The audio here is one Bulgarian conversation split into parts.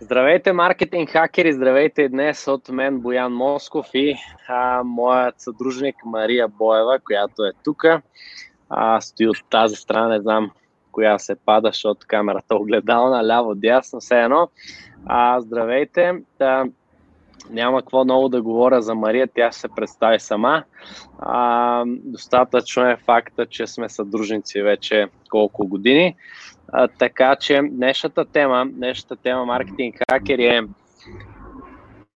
Здравейте, маркетинг хакери! Здравейте днес от мен Боян Москов и а, моят съдружник Мария Боева, която е тук. стои от тази страна, не знам коя се пада, защото камерата огледална, ляво, дясно, все едно. А, здравейте! Да, няма какво много да говоря за Мария, тя ще се представи сама. А, достатъчно е факта, че сме съдружници вече колко години. А, така че днешната тема, днешната тема маркетинг хакери е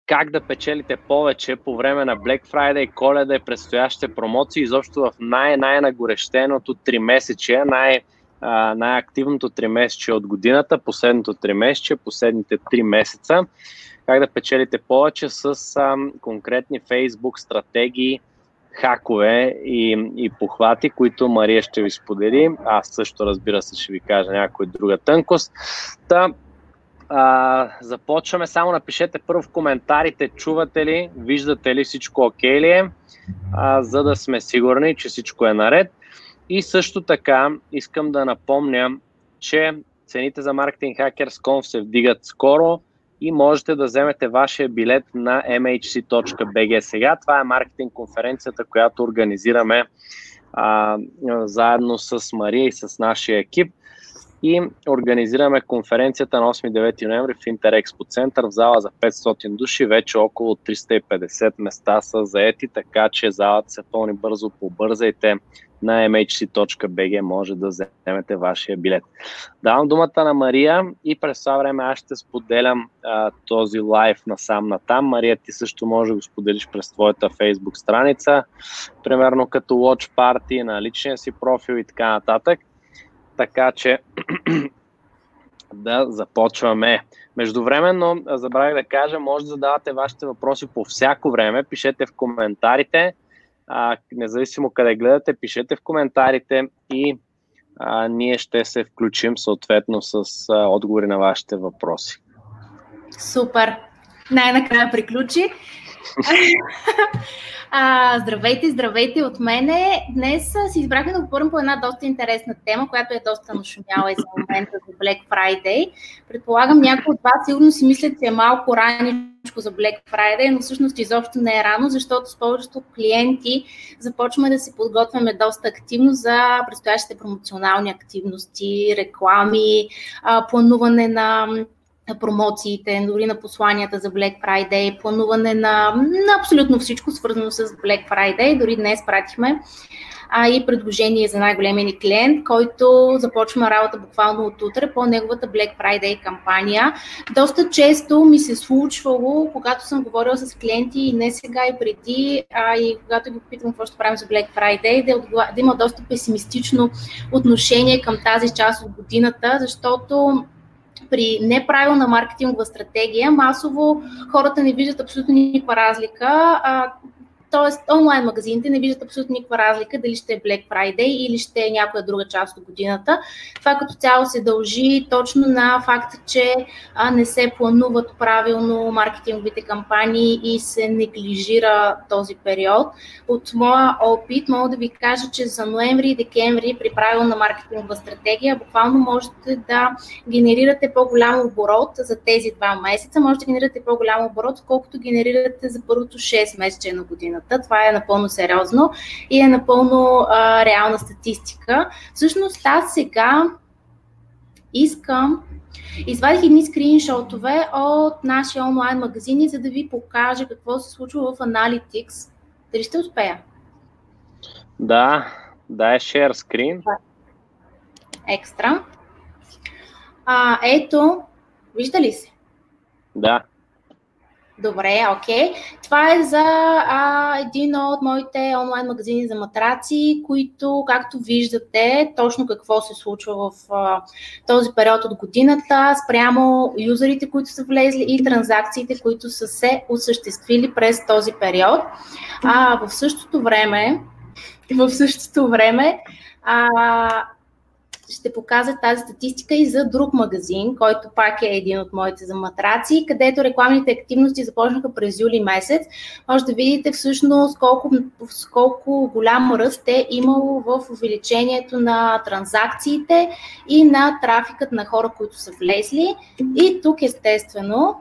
как да печелите повече по време на Black Friday, коледа и предстоящите промоции, изобщо в най-най-нагорещеното 3 месече, най- най-активното 3 месече от годината, последното 3 месече, последните 3 месеца, как да печелите повече с а, конкретни Facebook стратегии, хакове и, и похвати, които Мария ще ви сподели. Аз също, разбира се, ще ви кажа някоя друга тънкост. Та, а, започваме. Само напишете първо в коментарите, чувате ли, виждате ли всичко окей ли е, а, за да сме сигурни, че всичко е наред. И също така искам да напомня, че цените за маркетинг Hackers.com се вдигат скоро и можете да вземете вашия билет на mhc.bg сега. Това е маркетинг конференцията, която организираме а, заедно с Мария и с нашия екип и организираме конференцията на 8-9 ноември в Интерекспо център в зала за 500 души. Вече около 350 места са заети, така че залата се пълни бързо. Побързайте на mhc.bg може да вземете вашия билет. Давам думата на Мария и през това време аз ще споделям а, този лайв насам на там. Мария, ти също може да го споделиш през твоята Facebook страница, примерно като Watch Party на личния си профил и така нататък. Така че да започваме. Междувременно, забравях да кажа, може да задавате вашите въпроси по всяко време. Пишете в коментарите а, независимо къде гледате, пишете в коментарите и а, ние ще се включим съответно с а, отговори на вашите въпроси. Супер! Най-накрая приключи. А, здравейте, здравейте от мене. Днес си избрахме да говорим по една доста интересна тема, която е доста нашумяла и за момента за Black Friday. Предполагам, някои от вас сигурно си мислят, че е малко раничко за Black Friday, но всъщност изобщо не е рано, защото с повечето клиенти започваме да се подготвяме доста активно за предстоящите промоционални активности, реклами, плануване на на промоциите, дори на посланията за Black Friday, плануване на, на абсолютно всичко свързано с Black Friday. Дори днес пратихме а и предложение за най-големия ни клиент, който започва работа буквално от утре по неговата Black Friday кампания. Доста често ми се случвало, когато съм говорила с клиенти и не сега и преди, а и когато ги попитам какво ще правим за Black Friday, да, да има доста песимистично отношение към тази част от годината, защото при неправилна маркетингова стратегия, масово хората не виждат абсолютно никаква разлика. А, Тоест, онлайн магазините не виждат абсолютно никаква разлика дали ще е Black Friday или ще е някоя друга част от годината. Това като цяло се дължи точно на факта, че не се плануват правилно маркетинговите кампании и се неглижира този период. От моя опит мога да ви кажа, че за ноември и декември при правилна маркетингова стратегия буквално можете да генерирате по-голям оборот за тези два месеца, можете да генерирате по-голям оборот, колкото генерирате за първото 6 месеца на годината Това е напълно сериозно и е напълно а, реална статистика. Всъщност аз сега искам Извадих едни скриншотове от нашия онлайн магазини, за да ви покажа какво се случва в Analytics. Дали ще успея? Да, да е share screen. Екстра. А, ето, вижда ли се? Да. Добре, окей. Това е за а, един от моите онлайн магазини за матраци, които, както виждате, точно какво се случва в а, този период от годината, спрямо юзерите, които са влезли и транзакциите, които са се осъществили през този период. А, в същото време, в същото време, а, ще покажа тази статистика и за друг магазин, който пак е един от моите за матраци, където рекламните активности започнаха през юли месец. Може да видите всъщност колко, колко голям ръст е имало в увеличението на транзакциите и на трафикът на хора, които са влезли. И тук естествено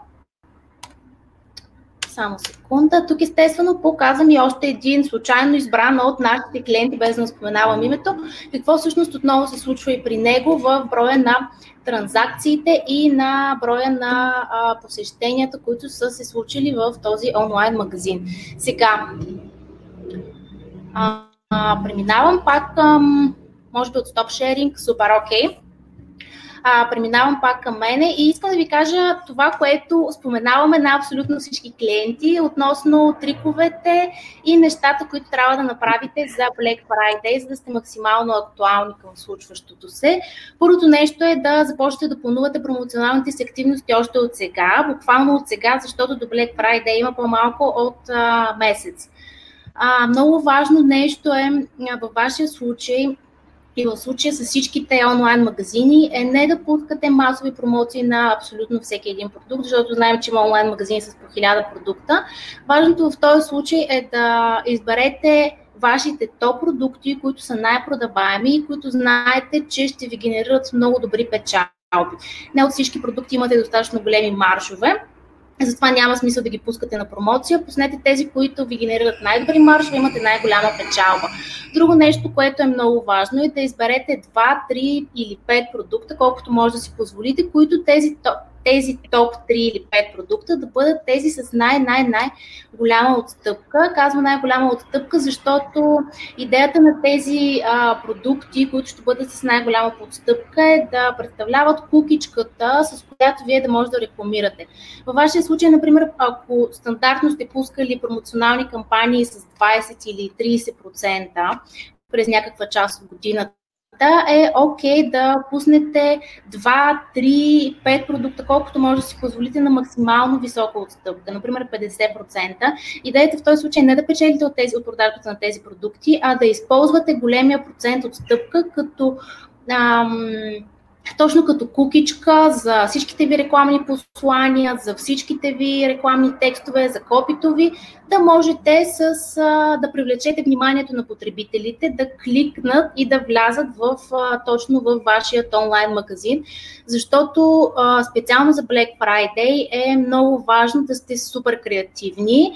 само секунда. Тук естествено показвам и още един случайно избран от нашите клиенти, без да споменавам името, какво всъщност отново се случва и при него в броя на транзакциите и на броя на а, посещенията, които са се случили в този онлайн магазин. Сега, а, а, преминавам пак към, може би от стоп шеринг, супер окей. А, преминавам пак към мене и искам да ви кажа това, което споменаваме на абсолютно всички клиенти относно триковете и нещата, които трябва да направите за Black Friday, за да сте максимално актуални към случващото се. Първото нещо е да започнете да планувате промоционалните си активности още от сега, буквално от сега, защото до Black Friday има по-малко от а, месец. А, много важно нещо е във вашия случай и в случая с всичките онлайн магазини е не да пускате масови промоции на абсолютно всеки един продукт, защото знаем, че има онлайн магазини с по 1000 продукта. Важното в този случай е да изберете вашите топ продукти, които са най-продаваеми и които знаете, че ще ви генерират много добри печалби. Не от всички продукти имате достатъчно големи маршове, затова няма смисъл да ги пускате на промоция. Пуснете тези, които ви генерират най-добри маршове, имате най-голяма печалба. Друго нещо, което е много важно е да изберете 2, 3 или 5 продукта, колкото може да си позволите, които тези тези топ 3 или 5 продукта да бъдат тези с най-най-най голяма отстъпка. Казвам най-голяма отстъпка, защото идеята на тези а, продукти, които ще бъдат с най-голяма отстъпка е да представляват кукичката, с която вие да може да рекламирате. Във вашия случай, например, ако стандартно сте пускали промоционални кампании с 20 или 30% през някаква част от годината, да е окей okay да пуснете 2, 3, 5 продукта, колкото може да си позволите на максимално висока отстъпка, например 50%. Идеята в този случай не да печелите от, тези, от продажбата на тези продукти, а да използвате големия процент отстъпка като ам, точно като кукичка за всичките ви рекламни послания, за всичките ви рекламни текстове, за копито ви, да можете с, да привлечете вниманието на потребителите, да кликнат и да влязат в, точно в вашия онлайн магазин, защото специално за Black Friday е много важно да сте супер креативни.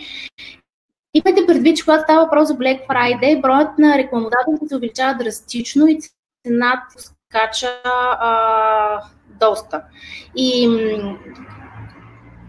Имайте предвид, че когато става въпрос за Black Friday, броят на рекламодателите се увеличава драстично и цената скача а, доста. И,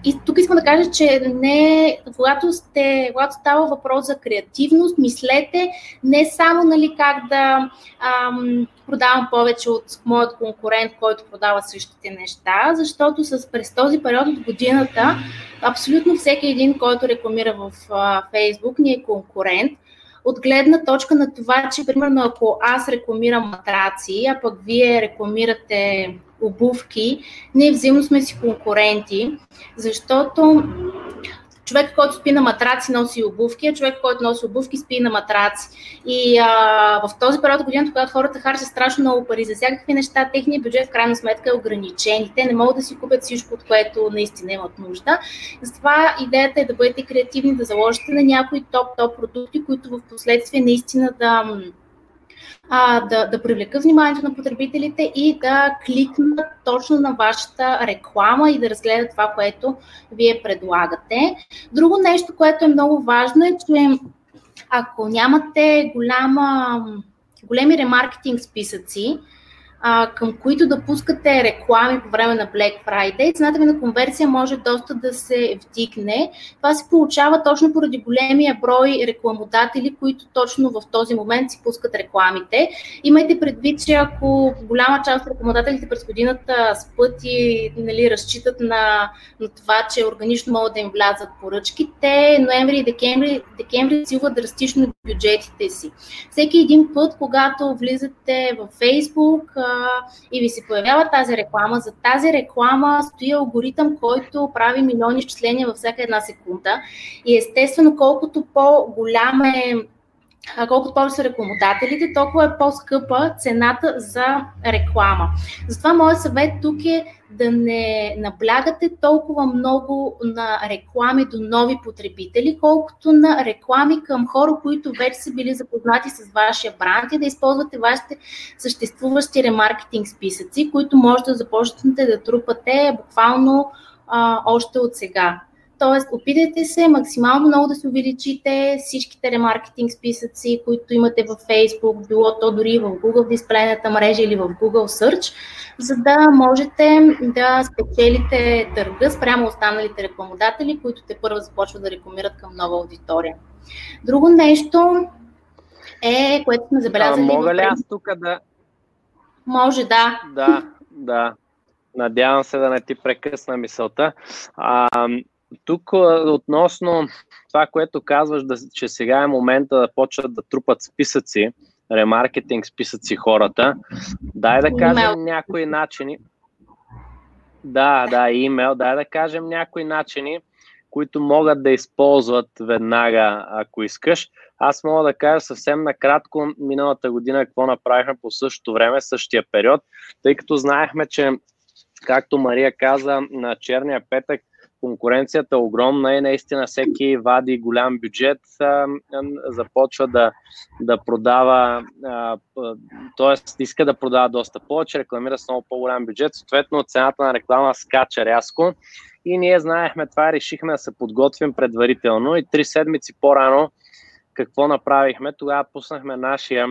и тук искам да кажа, че не, когато, сте, когато става въпрос за креативност, мислете не само нали, как да ам, продавам повече от моят конкурент, който продава същите неща, защото с, през този период от годината абсолютно всеки един, който рекламира в а, Facebook, ни е конкурент от гледна точка на това, че примерно ако аз рекламирам матраци, а пък вие рекламирате обувки, ние взаимно сме си конкуренти, защото човек, който спи на матраци, носи обувки, а човек, който носи обувки, спи на матраци. И а, в този период от годината, когато хората харчат страшно много пари за всякакви неща, техният бюджет в крайна сметка е ограничен. Те не могат да си купят всичко, от което наистина имат нужда. Затова идеята е да бъдете креативни, да заложите на някои топ-топ продукти, които в последствие наистина да а, да, да привлека вниманието на потребителите и да кликнат точно на вашата реклама и да разгледат това, което вие предлагате. Друго нещо, което е много важно е, че ако нямате голяма, големи ремаркетинг списъци, а, към които да пускате реклами по време на Black Friday, цената ви на конверсия може доста да се вдигне. Това се получава точно поради големия брой рекламодатели, които точно в този момент си пускат рекламите. Имайте предвид, че ако голяма част от рекламодателите през годината спът и нали, разчитат на, на това, че органично могат да им влязат поръчките, ноември и декември, декември силват драстично бюджетите си. Всеки един път, когато влизате в Facebook, и ви се появява тази реклама. За тази реклама стои алгоритъм, който прави милиони изчисления във всяка една секунда. И естествено, колкото по-голям е колкото повече са рекламодателите, толкова е по-скъпа цената за реклама. Затова моят съвет тук е да не наблягате толкова много на реклами до нови потребители, колкото на реклами към хора, които вече са били запознати с вашия бранд и да използвате вашите съществуващи ремаркетинг списъци, които може да започнете да трупате буквално а, още от сега. Тоест, опитайте се максимално много да се увеличите всичките ремаркетинг списъци, които имате в Facebook, било то дори в Google дисплейната мрежа или в Google Search, за да можете да спечелите търга спрямо останалите рекламодатели, които те първо започват да рекламират към нова аудитория. Друго нещо е, което сме забелязали. А, мога ли аз тук да. Може, да. Да, да. Надявам се да не ти прекъсна мисълта. А, тук относно това, което казваш, да, че сега е момента да почват да трупат списъци, ремаркетинг списъци хората, дай да кажем някои начини. Да, да, имейл, дай да кажем някои начини, които могат да използват веднага, ако искаш. Аз мога да кажа съвсем накратко миналата година какво направихме по същото време, същия период, тъй като знаехме, че, както Мария каза, на черния петък конкуренцията огромна и наистина всеки вади голям бюджет, започва да, да продава, т.е. иска да продава доста повече, рекламира с много по-голям бюджет, съответно цената на реклама скача рязко и ние знаехме това, решихме да се подготвим предварително и три седмици по-рано какво направихме? Тогава пуснахме нашия,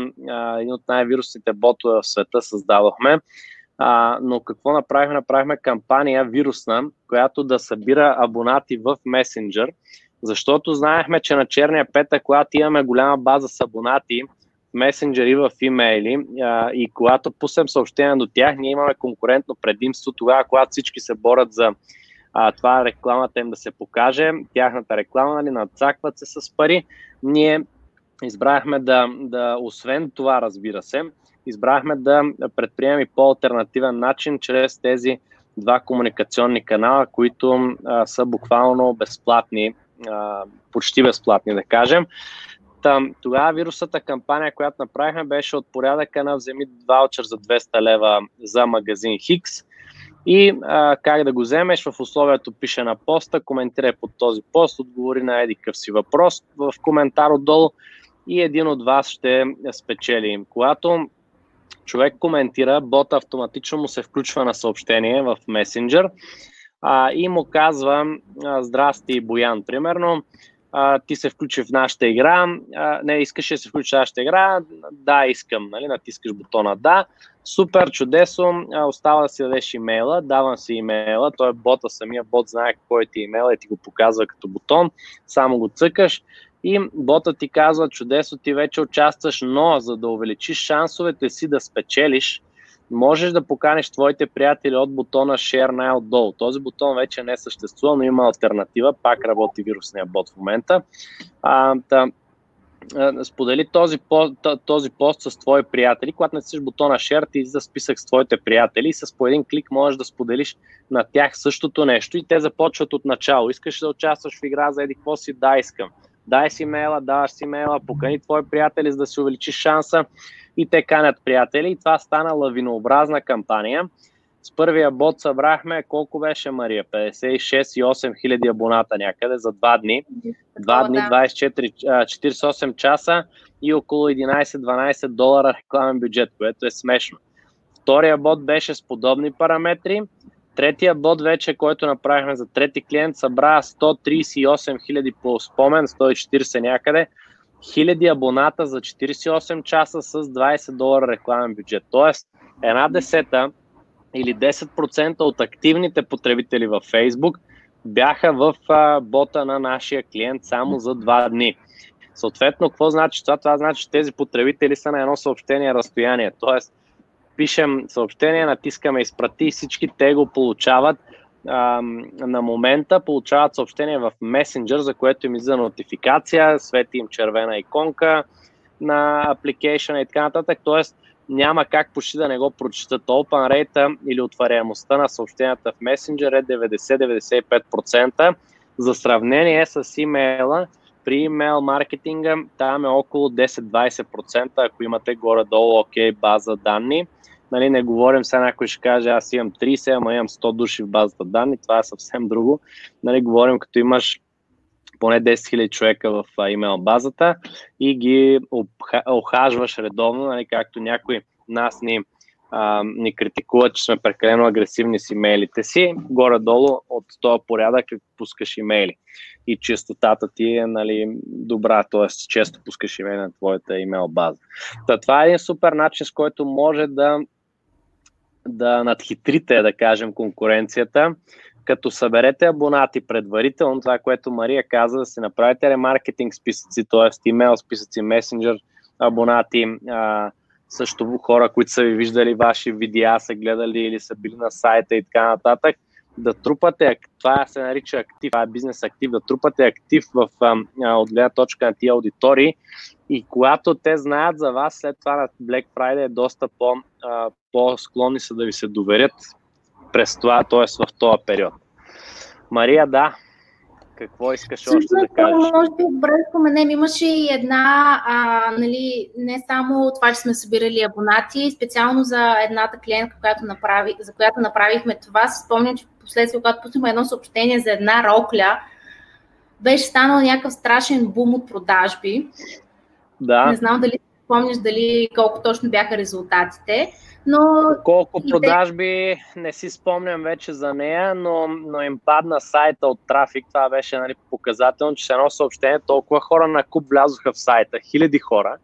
един от най-вирусните ботове в света, създадохме а, но какво направихме? Направихме кампания вирусна, която да събира абонати в месенджер, защото знаехме, че на черния петък, когато имаме голяма база с абонати в месенджер и в имейли а, и когато пуснем съобщения до тях, ние имаме конкурентно предимство тогава, когато всички се борят за а, това рекламата им да се покаже, тяхната реклама, нали, надцакват се с пари. Ние избрахме да, да, освен това, разбира се, избрахме да предприемем и по-алтернативен начин чрез тези два комуникационни канала, които а, са буквално безплатни, а, почти безплатни да кажем. Там, тогава вирусата кампания, която направихме, беше от порядъка на вземи ваучер за 200 лева за магазин Хикс и а, как да го вземеш в условието пише на поста, коментирай под този пост, отговори на еди си въпрос в коментар отдолу и един от вас ще спечели. Когато човек коментира, бот автоматично му се включва на съобщение в месенджер а, и му казва Здрасти, Боян, примерно, а, ти се включи в нашата игра, а, не, искаш да се включи в нашата игра, да, искам, нали, натискаш бутона да, супер, чудесно, а, остава да си дадеш имейла, давам си имейла, той е бота, самия бот знае какво е ти имейла и ти го показва като бутон, само го цъкаш и бота ти казва, чудесно, ти вече участваш, но за да увеличиш шансовете си да спечелиш, можеш да поканиш твоите приятели от бутона Share най-отдолу. Този бутон вече не съществува, но има альтернатива, пак работи вирусния бот в момента. А, та, сподели този, този пост с твои приятели. Когато натиснеш бутона Share, ти за списък с твоите приятели и с по един клик можеш да споделиш на тях същото нещо и те започват от начало. Искаш да участваш в игра за еди какво си? Да, искам дай си имейла, даваш си имейла, покани твои приятели, за да си увеличиш шанса и те канят приятели. И това стана лавинообразна кампания. С първия бот събрахме, колко беше Мария? 56 и 8 хиляди абоната някъде за два дни. Два дни, 24, 48 часа и около 11-12 долара рекламен бюджет, което е смешно. Втория бот беше с подобни параметри Третия бот вече, който направихме за трети клиент, събра 138 000 по спомен, 140 някъде, хиляди абоната за 48 часа с 20 долара рекламен бюджет. Тоест, една десета или 10% от активните потребители във Facebook бяха в бота на нашия клиент само за 2 дни. Съответно, какво значи това? Това значи, че тези потребители са на едно съобщение разстояние. Тоест, пишем съобщение, натискаме изпрати всички те го получават а, на момента, получават съобщение в Messenger, за което им излиза нотификация, свети им червена иконка на application и така нататък, т.е. няма как почти да не го прочитат. Open rate или отваряемостта на съобщенията в Messenger е 90-95%. За сравнение с имейла, при имейл маркетинга там е около 10-20%, ако имате горе-долу окей okay, база данни. Нали, не говорим сега някой ще каже, аз имам 30, ама имам 100 души в базата данни, това е съвсем друго. Нали, говорим като имаш поне 10 000 човека в имейл базата и ги охажваш редовно, нали, както някой нас ни, а, ни критикуват, че сме прекалено агресивни с имейлите си, горе-долу от този порядък пускаш имейли и честотата ти е нали, добра, т.е. често пускаш имейли на твоята имейл база. Та, това е един супер начин, с който може да да надхитрите, да кажем, конкуренцията, като съберете абонати предварително, това, което Мария каза, да си направите ремаркетинг списъци, т.е. имейл списъци, месенджер абонати, а, също хора, които са ви виждали ваши видеа, са гледали или са били на сайта и така нататък, да трупате, това се нарича актив, това е бизнес актив, да трупате актив в, от гледна точка на тия аудитории и когато те знаят за вас, след това на Black Friday е доста по, а, по-склонни са да ви се доверят през това, т.е. в този период. Мария, да, какво искаш още да кажеш? Може би добре споменем, имаше и една, а, нали, не само това, че сме събирали абонати, специално за едната клиентка, която направи, за която направихме това, се спомням, че последствие, когато пуснахме едно съобщение за една рокля, беше станал някакъв страшен бум от продажби. Да. Не знам дали спомняш дали колко точно бяха резултатите. Но... Колко продажби, не си спомням вече за нея, но, но им падна сайта от трафик. Това беше нали, показателно, че с едно съобщение толкова хора на куп влязоха в сайта, хиляди хора,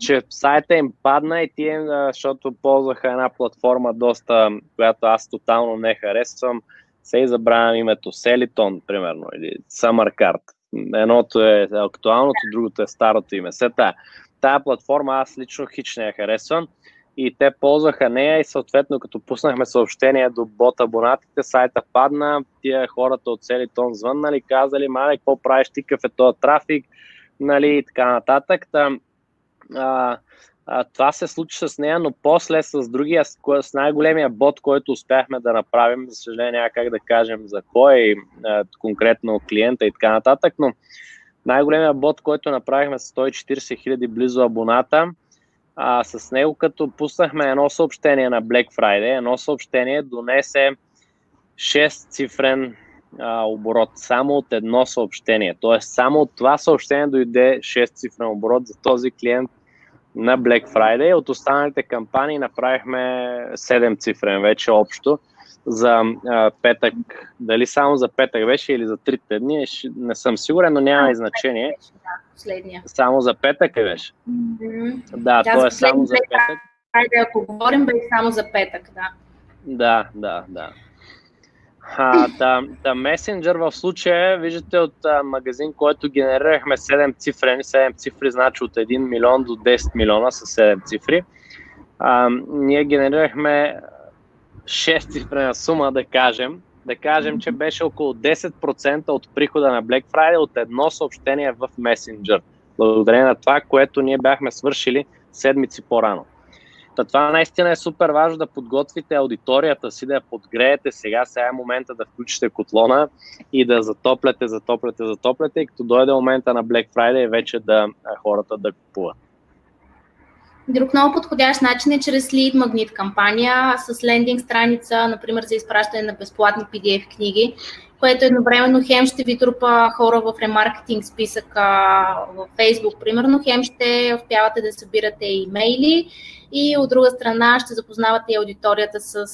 че сайта им падна и тие, защото ползваха една платформа доста, която аз тотално не харесвам, се и забравям името Селитон, примерно, или Самаркарт. Едното е актуалното, другото е старото име. Сета, тая платформа аз лично хич не я харесвам и те ползваха нея и съответно като пуснахме съобщение до бот абонатите, сайта падна, тия хората от цели тон звъннали, казали, мале, какво правиш ти, какъв е този трафик, нали, и така нататък. Та, а, а, това се случи с нея, но после с другия, с най-големия бот, който успяхме да направим, за съжаление как да кажем за кой а, конкретно клиента и така нататък, но най-големия бот, който направихме с 140 хиляди близо абоната, а, с него като пуснахме едно съобщение на Black Friday, едно съобщение донесе 6 цифрен а, оборот, само от едно съобщение. Тоест, само от това съобщение дойде 6 цифрен оборот за този клиент на Black Friday. От останалите кампании направихме 7 цифрен вече общо за а, петък. Дали само за петък беше или за трите дни, не съм сигурен, но няма и значение. Последния. Само за петък е беше. Mm-hmm. Да, да, то е само за петък. Хайде, ако говорим, беше само за петък, да. Да, да, да. А, да, да, месенджер в случая, виждате от а, магазин, който генерирахме 7 цифри, 7 цифри значи от 1 милион до 10 милиона с 7 цифри. А, ние генерирахме 6 цифрена сума, да кажем, да кажем, че беше около 10% от прихода на Black Friday от едно съобщение в Messenger. Благодарение на това, което ние бяхме свършили седмици по-рано. Та това наистина е супер важно да подготвите аудиторията си, да я подгреете сега. Сега е момента да включите котлона и да затопляте, затопляте, затопляте и като дойде момента на Black Friday вече да хората да купуват. Друг много подходящ начин е чрез lead магнит кампания с лендинг страница, например за изпращане на безплатни PDF книги, което едновременно хем ще ви трупа хора в ремаркетинг списъка в Facebook, примерно, хем ще успявате да събирате имейли и от друга страна ще запознавате аудиторията с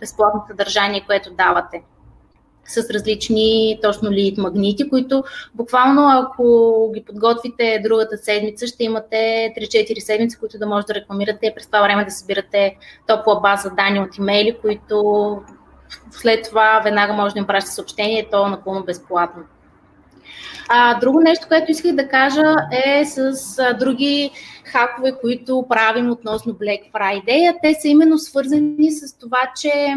безплатно съдържание, което давате с различни точно лид магнити, които буквално ако ги подготвите другата седмица, ще имате 3-4 седмици, които да може да рекламирате през това време да събирате топла база данни от имейли, които след това веднага може да им пращате съобщение, то е напълно безплатно. А, друго нещо, което исках да кажа е с а, други хакове, които правим относно Black Friday. Те са именно свързани с това, че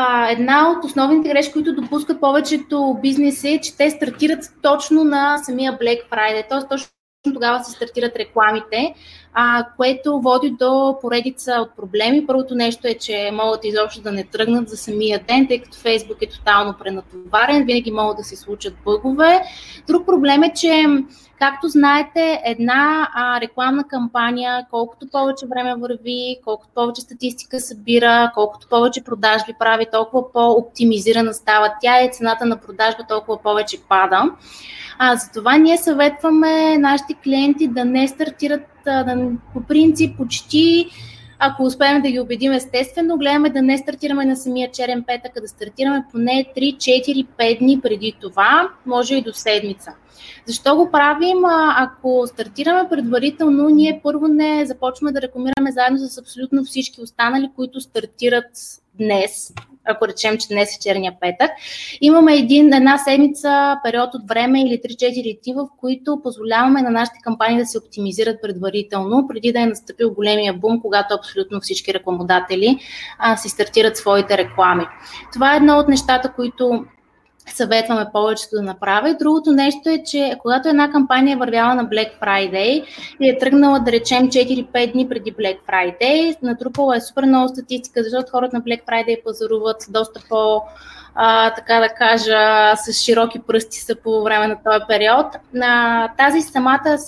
а, една от основните грешки, които допускат повечето бизнеси е, че те стартират точно на самия Black Friday, т.е. точно тогава се стартират рекламите. а, което води до поредица от проблеми. Първото нещо е, че могат изобщо да не тръгнат за самия ден, тъй като Фейсбук е тотално пренатоварен, винаги могат да се случат бъгове. Друг проблем е, че Както знаете, една а, рекламна кампания, колкото повече време върви, колкото повече статистика събира, колкото повече продажби прави, толкова по-оптимизирана става тя и цената на продажба толкова повече пада. А, затова ние съветваме нашите клиенти да не стартират а, да, по принцип почти ако успеем да ги убедим естествено, гледаме да не стартираме на самия черен петък, а да стартираме поне 3, 4, 5 дни преди това, може и до седмица. Защо го правим? Ако стартираме предварително, ние първо не започваме да рекламираме заедно с абсолютно всички останали, които стартират днес, ако речем, че днес е черния петък. Имаме един, една седмица, период от време или 3-4 дни, в които позволяваме на нашите кампании да се оптимизират предварително, преди да е настъпил големия бум, когато абсолютно всички рекламодатели а, си стартират своите реклами. Това е едно от нещата, които съветваме повечето да направя. Другото нещо е, че когато една кампания е вървяла на Black Friday и е тръгнала да речем 4-5 дни преди Black Friday, натрупала е супер много статистика, защото хората на Black Friday пазаруват доста по- а, така да кажа, с широки пръсти са по време на този период. А, тази самата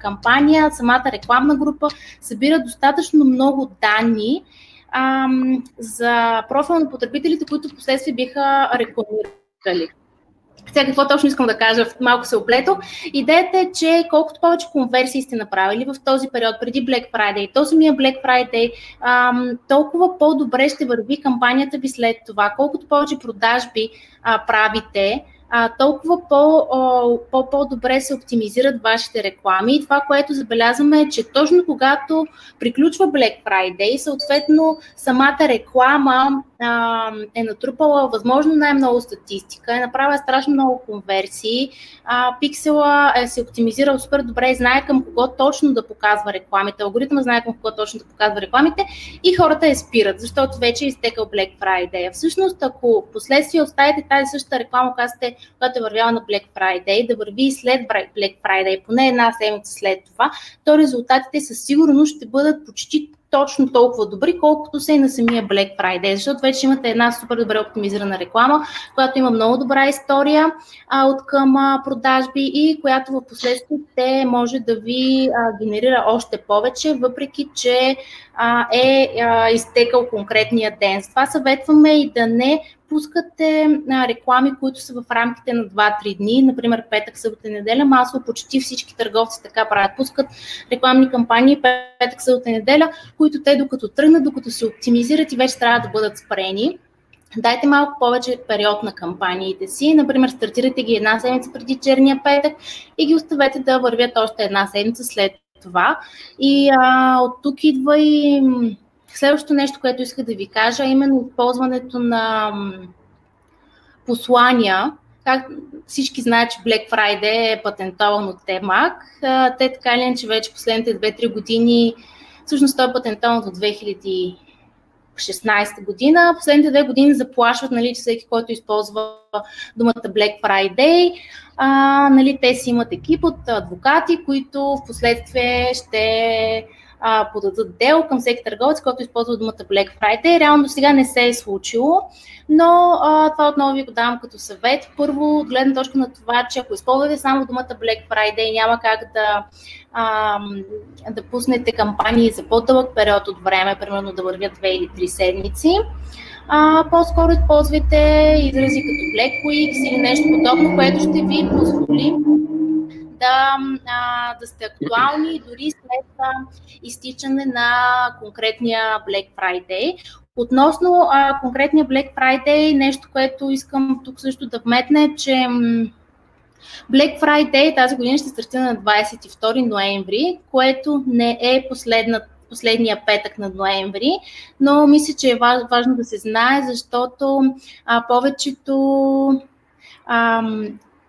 кампания, самата рекламна група събира достатъчно много данни за профил на потребителите, които последствие биха рекламирали Дали. Сега какво точно искам да кажа, малко се оплето. Идеята е, че колкото повече конверсии сте направили в този период преди Black Friday, този ми е Black Friday, ам, толкова по-добре ще върви кампанията ви след това. Колкото повече продажби а, правите, а, толкова по, по-добре се оптимизират вашите реклами. И това, което забелязваме е, че точно когато приключва Black Friday, съответно самата реклама а, е натрупала възможно най-много статистика, е направила страшно много конверсии, а, пиксела е се оптимизирал супер добре и знае към кого точно да показва рекламите, алгоритъма знае към кого точно да показва рекламите и хората я спират, защото вече е изтекал Black Friday. Всъщност, ако последствие оставите тази същата реклама, която, сте, която е вървяла на Black Friday, да върви и след Black Friday, поне една седмица след това, то резултатите със сигурност ще бъдат почти точно толкова добри, колкото са и на самия Black Friday, защото вече имате една супер добре оптимизирана реклама, която има много добра история а, от към а, продажби и която в последствие те може да ви а, генерира още повече, въпреки че а, е а, изтекал конкретния ден. С това съветваме и да не пускате а, реклами, които са в рамките на 2-3 дни, например петък, събота, неделя. Масово почти всички търговци така правят. Пускат рекламни кампании петък, събота, неделя, които те докато тръгнат, докато се оптимизират и вече трябва да бъдат спрени. Дайте малко повече период на кампаниите си. Например, стартирайте ги една седмица преди черния петък и ги оставете да вървят още една седмица след това. И а, от тук идва и следващото нещо, което исках да ви кажа, е именно използването на послания. Как всички знаят, че Black Friday е патентован от Темак. Те така или че вече последните 2-3 години, всъщност той е патентован от 2000 2016 година. Последните две години заплашват, нали, че всеки, който използва думата Black Friday, а, нали, те си имат екип от адвокати, които в последствие ще а, подадат дело към всеки търговец, който използва думата Black Friday. Реално до сега не се е случило, но а, това отново ви го давам като съвет. Първо, от гледна точка на това, че ако използвате само думата Black Friday, няма как да, а, да пуснете кампании за по-дълъг период от време, примерно да вървят 2 или 3 седмици. А, по-скоро използвайте изрази като Black Weeks или нещо подобно, което ще ви позволи да, да сте актуални дори след изтичане на конкретния Black Friday. Относно а, конкретния Black Friday, нещо, което искам тук също да вметна е, че Black Friday тази година ще стартира на 22 ноември, което не е последната последния петък на ноември, но мисля, че е важно да се знае, защото а, повечето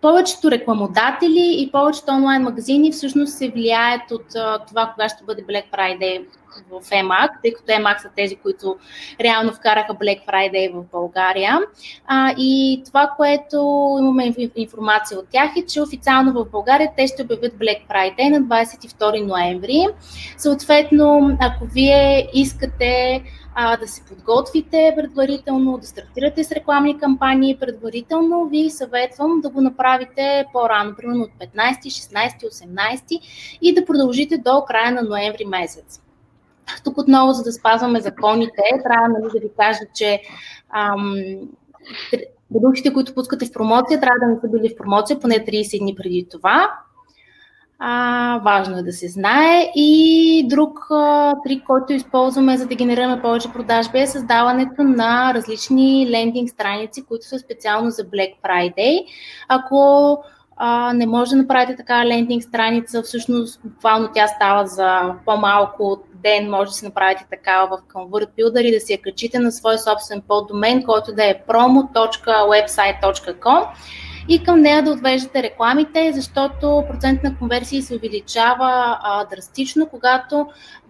повечето рекламодатели и повечето онлайн магазини всъщност се влияят от това кога ще бъде Black Friday в EMAG, тъй като EMAG са тези, които реално вкараха Black Friday в България. А, и това, което имаме информация от тях е, че официално в България те ще обявят Black Friday на 22 ноември. Съответно, ако вие искате а, да се подготвите предварително, да стартирате с рекламни кампании предварително, ви съветвам да го направите по-рано, примерно от 15, 16, 18 и да продължите до края на ноември месец. Тук отново, за да спазваме законите, трябва нали, да ви кажа, че ам, продуктите, които пускате в промоция, трябва да не са били в промоция поне 30 дни преди това. А, важно е да се знае. И друг а, трик, който използваме за да генерираме повече продажби е създаването на различни лендинг страници, които са специално за Black Friday. Ако а, не може да направите така лендинг страница, всъщност буквално тя става за по-малко от ден, може да си направите такава в ConvertBuilder и да си я качите на свой собствен поддомен, който да е promo.website.com и към нея да отвеждате рекламите, защото процент на конверсии се увеличава а, драстично, когато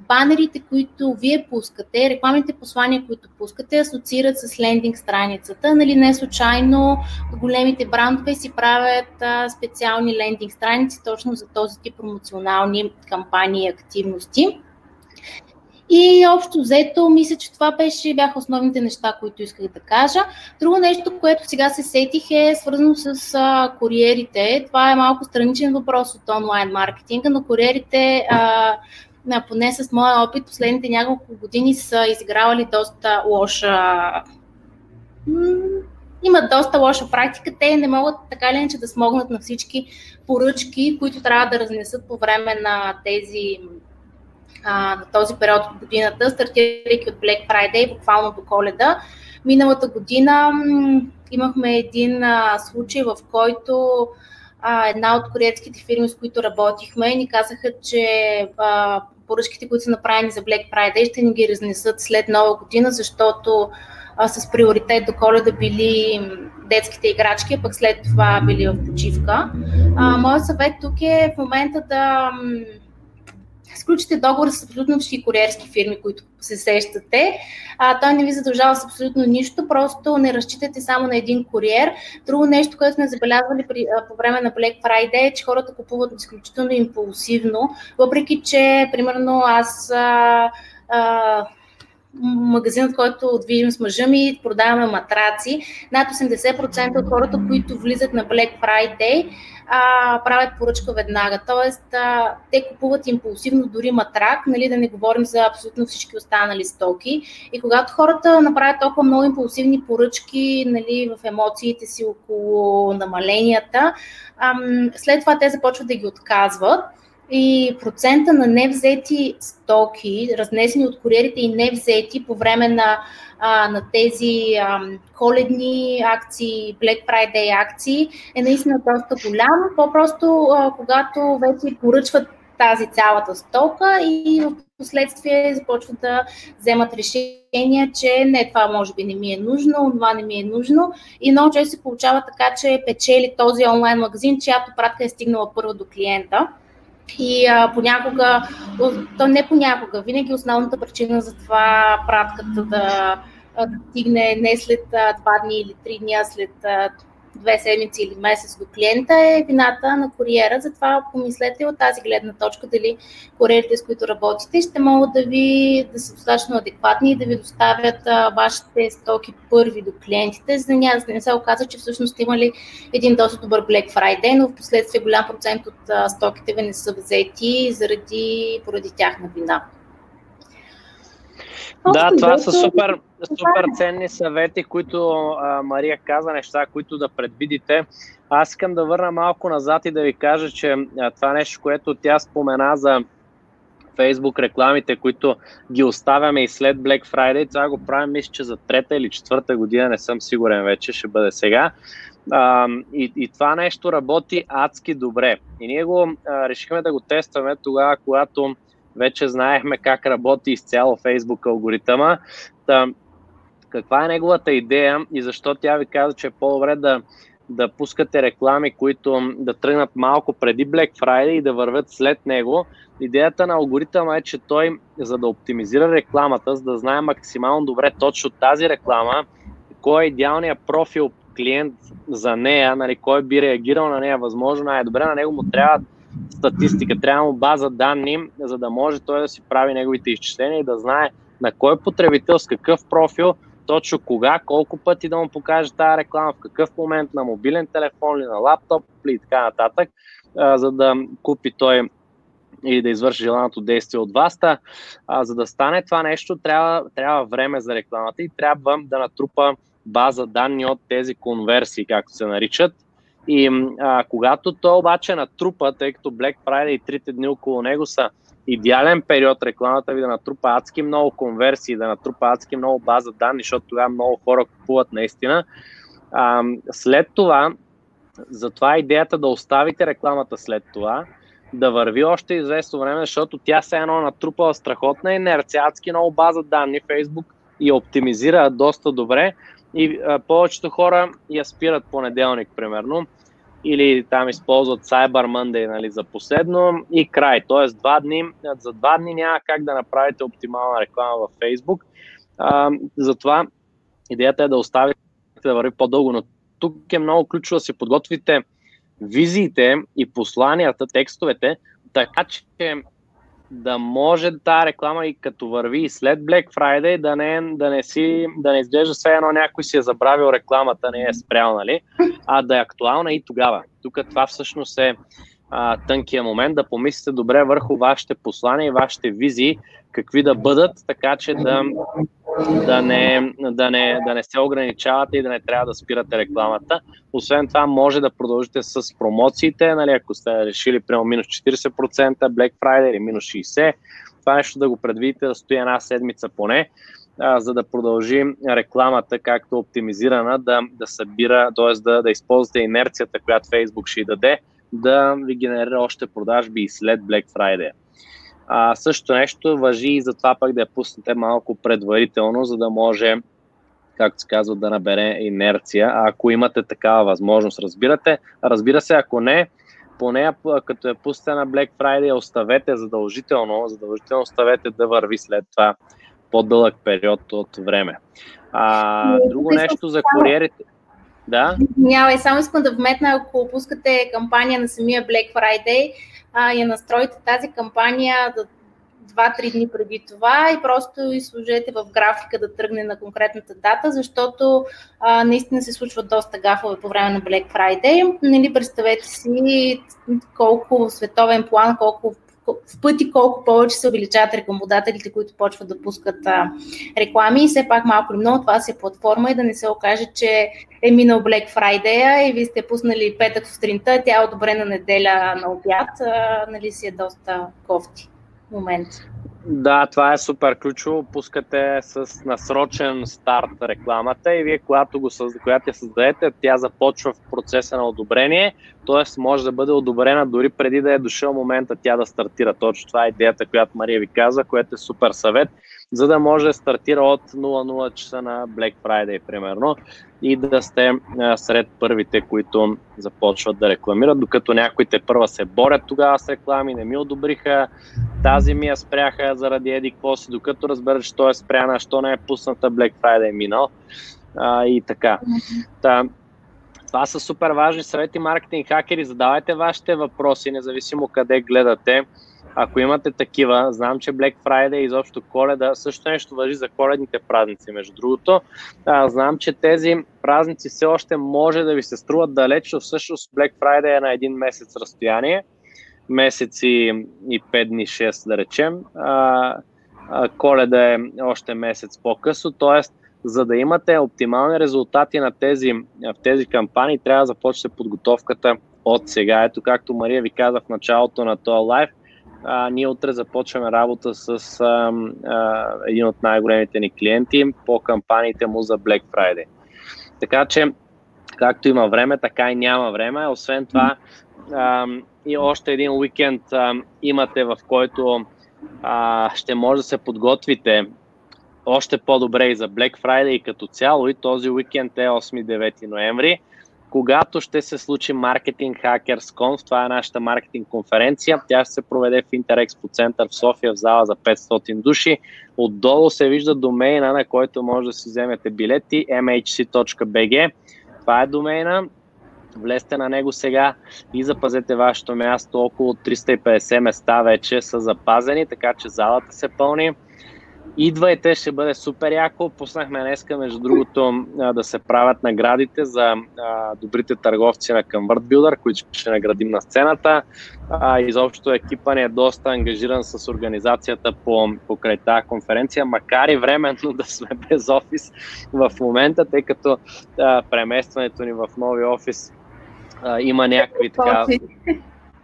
банерите, които вие пускате, рекламните послания, които пускате, асоциират с лендинг страницата. Нали, не случайно големите брандове си правят а, специални лендинг страници точно за този тип промоционални кампании и активности. И общо взето, мисля, че това беше, бяха основните неща, които исках да кажа. Друго нещо, което сега се сетих е свързано с а, куриерите. Това е малко страничен въпрос от онлайн маркетинга, но куриерите, а, поне с моя опит, последните няколко години са изигравали доста лоша имат доста лоша практика. Те не могат така ли иначе да смогнат на всички поръчки, които трябва да разнесат по време на тези на този период от годината, стартирайки от Black Friday, буквално до коледа. Миналата година имахме един случай, в който една от куриерските фирми, с които работихме, ни казаха, че поръчките, които са направени за Black Friday, ще ни ги разнесат след нова година, защото с приоритет до коледа били детските играчки, а пък след това били в почивка. Моят съвет тук е в момента да сключите договор с абсолютно всички куриерски фирми, които се сещате. А, той не ви задължава с абсолютно нищо, просто не разчитате само на един куриер. Друго нещо, което сме забелязвали при, а, по време на Black Friday е, че хората купуват изключително импулсивно, въпреки че, примерно, аз а, а, магазинът, който движим с мъжа ми, продаваме матраци. Над 80% от хората, които влизат на Black Friday, а, правят поръчка веднага. Тоест, а, те купуват импулсивно дори матрак, нали, да не говорим за абсолютно всички останали стоки. И когато хората направят толкова много импулсивни поръчки нали, в емоциите си около намаленията, ам, след това те започват да ги отказват и процента на невзети стоки, разнесени от куриерите и невзети по време на, а, на тези а, коледни акции, Black Friday акции е наистина доста голям. По-просто а, когато вече поръчват тази цялата стока и в последствие започват да вземат решения, че не, това може би не ми е нужно, това не ми е нужно. И много често се получава така, че печели този онлайн магазин, чиято пратка е стигнала първо до клиента. И а, понякога, то не понякога, винаги основната причина за това пратката да, да стигне не след два дни или три дни, а след две седмици или месец до клиента е вината на куриера. Затова помислете от тази гледна точка дали куриерите, с които работите, ще могат да ви да са достатъчно адекватни и да ви доставят а, вашите стоки първи до клиентите, за да, няма, за да не се оказа, че всъщност имали един доста добър Black Friday, но в последствие голям процент от а, стоките ви не са взети заради поради тяхна вина. Да, това са супер, супер ценни съвети, които а, Мария каза, неща, които да предвидите. Аз искам да върна малко назад и да ви кажа, че а, това нещо, което тя спомена за Facebook рекламите, които ги оставяме и след Black Friday, това го правим, мисля, че за трета или четвърта година, не съм сигурен вече, ще бъде сега. А, и, и това нещо работи адски добре. И ние го а, решихме да го тестваме тогава, когато вече знаехме как работи изцяло Facebook алгоритъма. Та, каква е неговата идея и защо тя ви каза, че е по-добре да да пускате реклами, които да тръгнат малко преди Black Friday и да вървят след него. Идеята на алгоритъма е, че той, за да оптимизира рекламата, за да знае максимално добре точно тази реклама, кой е идеалният профил клиент за нея, нали, кой би реагирал на нея възможно най-добре, на него му трябва статистика, трябва му база данни, за да може той да си прави неговите изчисления и да знае на кой потребител с какъв профил точно кога, колко пъти да му покаже тази реклама, в какъв момент на мобилен телефон или на лаптоп и така нататък, за да купи той или да извърши желаното действие от вас. А, за да стане това нещо, трябва, трябва време за рекламата и трябва да натрупа база данни от тези конверсии, както се наричат. И а, когато то обаче натрупа, тъй като Black Friday и трите дни около него са идеален период рекламата ви да натрупа адски много конверсии, да натрупа адски много база данни, защото тогава много хора купуват наистина. А, след това, затова идеята да оставите рекламата след това, да върви още известно време, защото тя се едно натрупала страхотна инерция, адски много база данни, Facebook и оптимизира доста добре и а, повечето хора я спират понеделник, примерно или там използват Cyber Monday нали, за последно и край. Тоест два дни, за два дни няма как да направите оптимална реклама в Facebook. А, затова идеята е да оставите да върви по-дълго, но тук е много ключово да си подготвите визиите и посланията, текстовете, така че да може тази реклама и като върви и след Black Friday да не, да не, си, да не изглежда все едно някой си е забравил рекламата, не е спрял, нали? а да е актуална и тогава. Тук това всъщност е а, тънкия момент да помислите добре върху вашите послания и вашите визии, какви да бъдат, така че да, да, не, да, не, да не се ограничавате и да не трябва да спирате рекламата. Освен това, може да продължите с промоциите, нали, ако сте решили прямо минус 40%, Black Friday или минус 60%, това нещо да го предвидите да стои една седмица поне, а, за да продължи рекламата, както оптимизирана, да, да събира, т.е. Да, да използвате инерцията, която Facebook ще й даде, да ви генерира още продажби и след Black Friday. А, също нещо въжи и за това пък да я пуснете малко предварително, за да може, както се казва, да набере инерция. А ако имате такава възможност, разбирате. Разбира се, ако не, поне като я пуснете на Black Friday, оставете задължително, задължително оставете да върви след това по-дълъг период от време. А, друго нещо за куриерите. Да? Извинявай, само искам да вметна, ако пускате кампания на самия Black Friday, а, я настроите тази кампания да 2-3 дни преди това и просто изложете в графика да тръгне на конкретната дата, защото а, наистина се случват доста гафове по време на Black Friday. Нали, представете си колко световен план, колко в пъти колко повече се увеличават рекламодателите, които почват да пускат а, реклами. И все пак малко или много това си е платформа и да не се окаже, че е минал Black Friday и вие сте пуснали петък сутринта, тя е одобрена неделя на обяд, а, нали си е доста кофти момент. Да, това е супер ключово. Пускате с насрочен старт рекламата и вие, когато, го, когато я създадете, тя започва в процеса на одобрение, т.е. може да бъде одобрена дори преди да е дошъл момента тя да стартира. Точно това е идеята, която Мария ви каза, което е супер съвет за да може стартира от 00 часа на Black Friday, примерно, и да сте сред първите, които започват да рекламират, докато някои те първа се борят тогава с реклами, не ми одобриха, тази ми я спряха заради еди си, докато разберат, що е спряна, що не е пусната Black Friday минал а, и така. Та, това са супер важни съвети маркетинг хакери. Задавайте вашите въпроси, независимо къде гледате. Ако имате такива, знам, че Black Friday и изобщо коледа, също нещо въжи за коледните празници, между другото. А, знам, че тези празници все още може да ви се струват далеч, но всъщност Black Friday е на един месец разстояние, месец и, и 5 дни, 6 да речем. А, а, коледа е още месец по-късно, т.е. за да имате оптимални резултати на тези, в тези кампании, трябва да започнете подготовката от сега. Ето както Мария ви каза в началото на този лайв, а, ние утре започваме работа с а, а, един от най-големите ни клиенти по кампаниите му за Black Friday. Така че, както има време, така и няма време. Освен това, а, и още един уикенд а, имате, в който а, ще може да се подготвите още по-добре и за Black Friday и като цяло. И този уикенд е 8-9 ноември. Когато ще се случи Marketing Hackers Conf. Това е нашата маркетинг конференция. Тя ще се проведе в Интерекспо център в София в зала за 500 души. Отдолу се вижда домейна, на който може да си вземете билети mhc.bg. Това е домейна. Влезте на него сега и запазете вашето място. Около 350 места вече са запазени, така че залата се пълни. Идвайте, ще бъде супер яко. Пуснахме днеска, между другото, да се правят наградите за добрите търговци на Convert Builder, които ще наградим на сцената. изобщо екипа ни е доста ангажиран с организацията по, покрай тази конференция, макар и временно да сме без офис в момента, тъй като преместването ни в нови офис има някакви така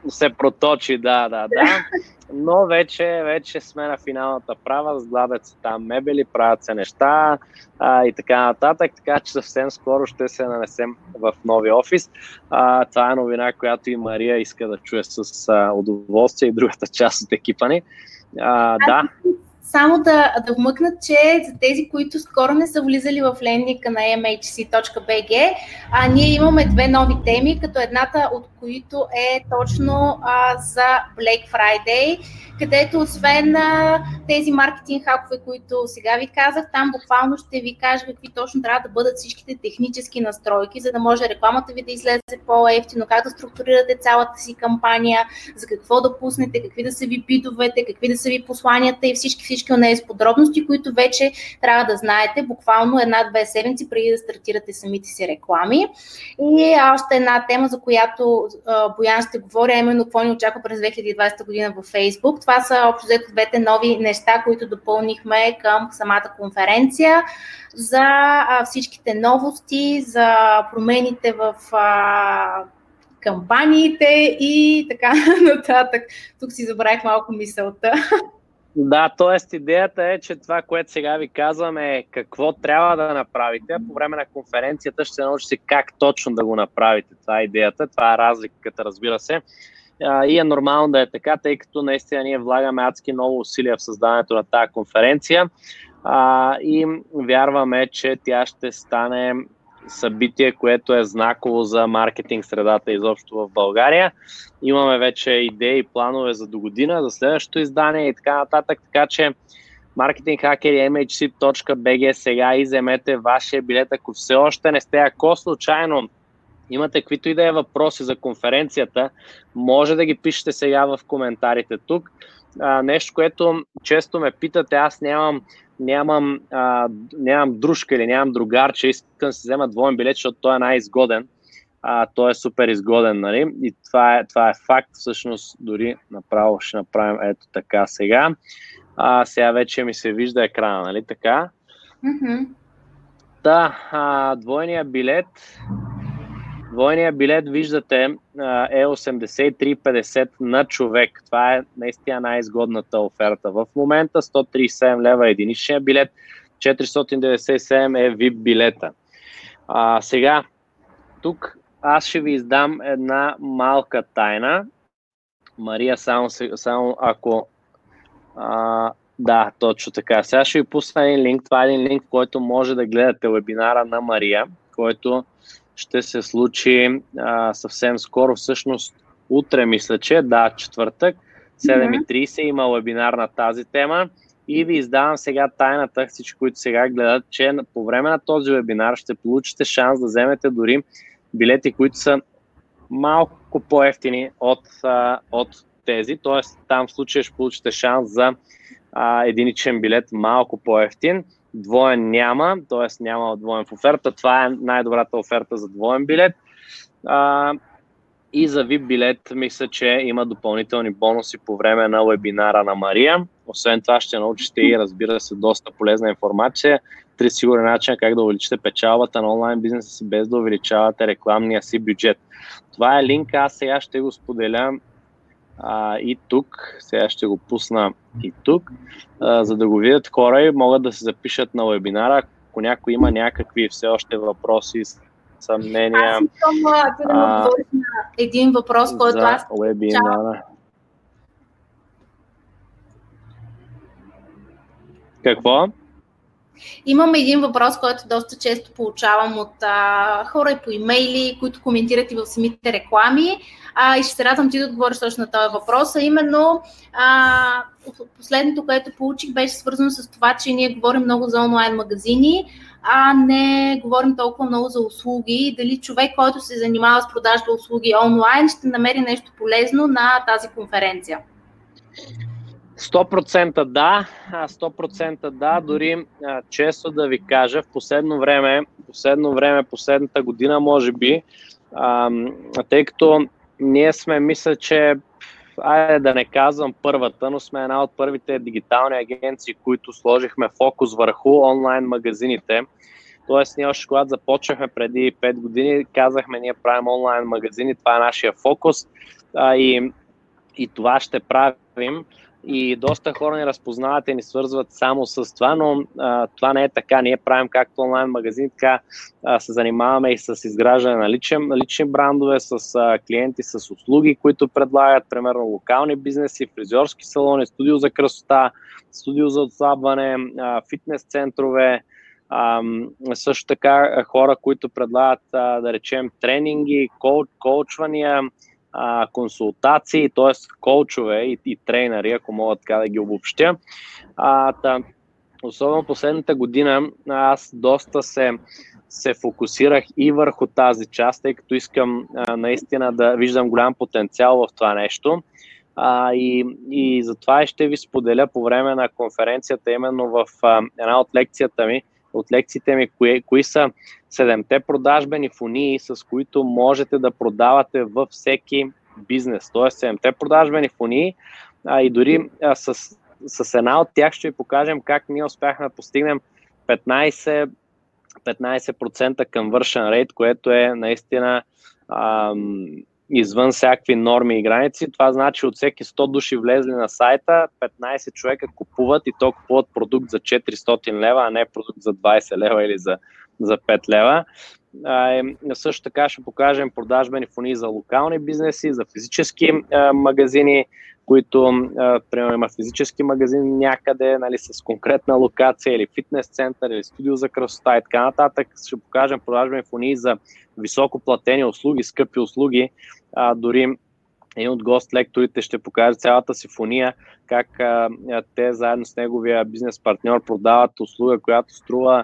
се проточи, да, да, да. Но вече, вече сме на финалната права, сгладят се там мебели, правят се неща а, и така нататък, така че съвсем скоро ще се нанесем в нови офис. А, това е новина, която и Мария иска да чуе с а, удоволствие и другата част от екипа ни. А, да. Само да, да вмъкнат, че за тези, които скоро не са влизали в лендника на mhc.bg, а, ние имаме две нови теми, като едната от които е точно а, за Black Friday, където освен а, тези маркетинг хакове, които сега ви казах, там буквално ще ви кажа какви точно трябва да бъдат всичките технически настройки, за да може рекламата ви да излезе по-ефтино, как да структурирате цялата си кампания, за какво да пуснете, какви да са ви бидовете, какви да са ви посланията и всички, всички от тези подробности, които вече трябва да знаете буквално една-две седмици преди да стартирате самите си реклами. И още една тема, за която Боян ще говоря, именно какво ни очаква през 2020 година във Facebook. Това са общо взето двете нови неща, които допълнихме към самата конференция за всичките новости, за промените в кампаниите и така нататък. Тук си забравих малко мисълта. Да, т.е. идеята е, че това, което сега ви казвам е какво трябва да направите. По време на конференцията ще научите как точно да го направите. Това е идеята, това е разликата, разбира се. И е нормално да е така, тъй като наистина ние влагаме адски много усилия в създаването на тази конференция и вярваме, че тя ще стане събитие, което е знаково за маркетинг средата изобщо в България. Имаме вече идеи и планове за до година, за следващото издание и така нататък, така че маркетинг хакери mhc.bg сега и вземете вашия билет, ако все още не сте, ако случайно имате каквито и да е въпроси за конференцията, може да ги пишете сега в коментарите тук. А, нещо, което често ме питате, аз нямам нямам, а, нямам дружка или нямам другар, че искам да си взема двоен билет, защото той е най-изгоден. А, той е супер изгоден, нали? И това е, това е факт, всъщност дори направо ще направим ето така сега. А, сега вече ми се вижда екрана, нали така? Mm-hmm. Да, а, двойния билет Двойния билет, виждате, е 83,50 на човек. Това е наистина най-изгодната оферта. В момента 137 лева е единичния билет, 497 е VIP билета. А, сега, тук аз ще ви издам една малка тайна. Мария, само, само ако... А, да, точно така. Сега ще ви пусна един линк. Това е един линк, в който може да гледате вебинара на Мария, който ще се случи а, съвсем скоро, всъщност утре мисля, че да, четвъртък, 7.30 има вебинар на тази тема. И ви издавам сега тайната, всички, които сега гледат, че по време на този вебинар ще получите шанс да вземете дори билети, които са малко по-ефтини от, а, от тези, т.е. там в случая ще получите шанс за а, единичен билет малко по-ефтин двоен няма, т.е. няма двоен в оферта. Това е най-добрата оферта за двоен билет. А, и за VIP билет мисля, че има допълнителни бонуси по време на вебинара на Мария. Освен това ще научите и разбира се доста полезна информация. Три сигурен начин как да увеличите печалбата на онлайн бизнеса си без да увеличавате рекламния си бюджет. Това е линк, аз сега ще го споделя а, и тук. Сега ще го пусна и тук, а, за да го видят хора и могат да се запишат на вебинара. Ако някой има някакви все още въпроси, съмнения. Аз искам да на един въпрос, който аз вебинара. Какво? Имам един въпрос, който доста често получавам от а, хора и по имейли, които коментират и в самите реклами. А, и ще се радвам ти да отговориш точно на този въпрос. А именно, а, последното, което получих, беше свързано с това, че ние говорим много за онлайн магазини, а не говорим толкова много за услуги. Дали човек, който се занимава с продажба услуги онлайн, ще намери нещо полезно на тази конференция? 100% да, 100% да, дори често да ви кажа, в последно време, последно време, последната година може би, а, тъй като ние сме, мисля, че айде да не казвам първата, но сме една от първите дигитални агенции, които сложихме фокус върху онлайн магазините. Тоест, ние още когато започнахме преди 5 години, казахме, ние правим онлайн магазини, това е нашия фокус а, и, и това ще правим и доста хора ни разпознават и ни свързват само с това, но а, това не е така. Ние правим както онлайн магазин, така а, се занимаваме и с изграждане на личен, лични брандове, с а, клиенти, с услуги, които предлагат, примерно локални бизнеси, фризьорски салони, студио за красота, студио за отслабване, а, фитнес центрове, а, също така хора, които предлагат, а, да речем, тренинги, коуч, коучвания, а, консултации, т.е. коучове и, и трейнери, ако мога така да ги обобщя. А, та, особено последната година аз доста се, се фокусирах и върху тази част, тъй като искам а, наистина да виждам голям потенциал в това нещо. А, и, и затова ще ви споделя по време на конференцията, именно в а, една от лекцията ми, от лекциите ми, кои, кои са седемте продажбени фунии, с които можете да продавате във всеки бизнес. Тоест седемте продажбени фунии а, и дори а, с, с една от тях ще ви покажем как ние успяхме да постигнем 15 15% conversion rate, което е наистина ам, извън всякакви норми и граници. Това значи от всеки 100 души влезли на сайта, 15 човека купуват и то купуват продукт за 400 лева, а не продукт за 20 лева или за, за 5 лева. А, също така ще покажем продажбени фони за локални бизнеси, за физически а, магазини, които, а, примерно, има физически магазин някъде, нали, с конкретна локация или фитнес център, или студио за красота и така нататък. Ще покажем продажбени фони за високо платени услуги, скъпи услуги. А, дори един от гост-лекторите ще покаже цялата симфония, как а, те заедно с неговия бизнес партньор продават услуга, която струва,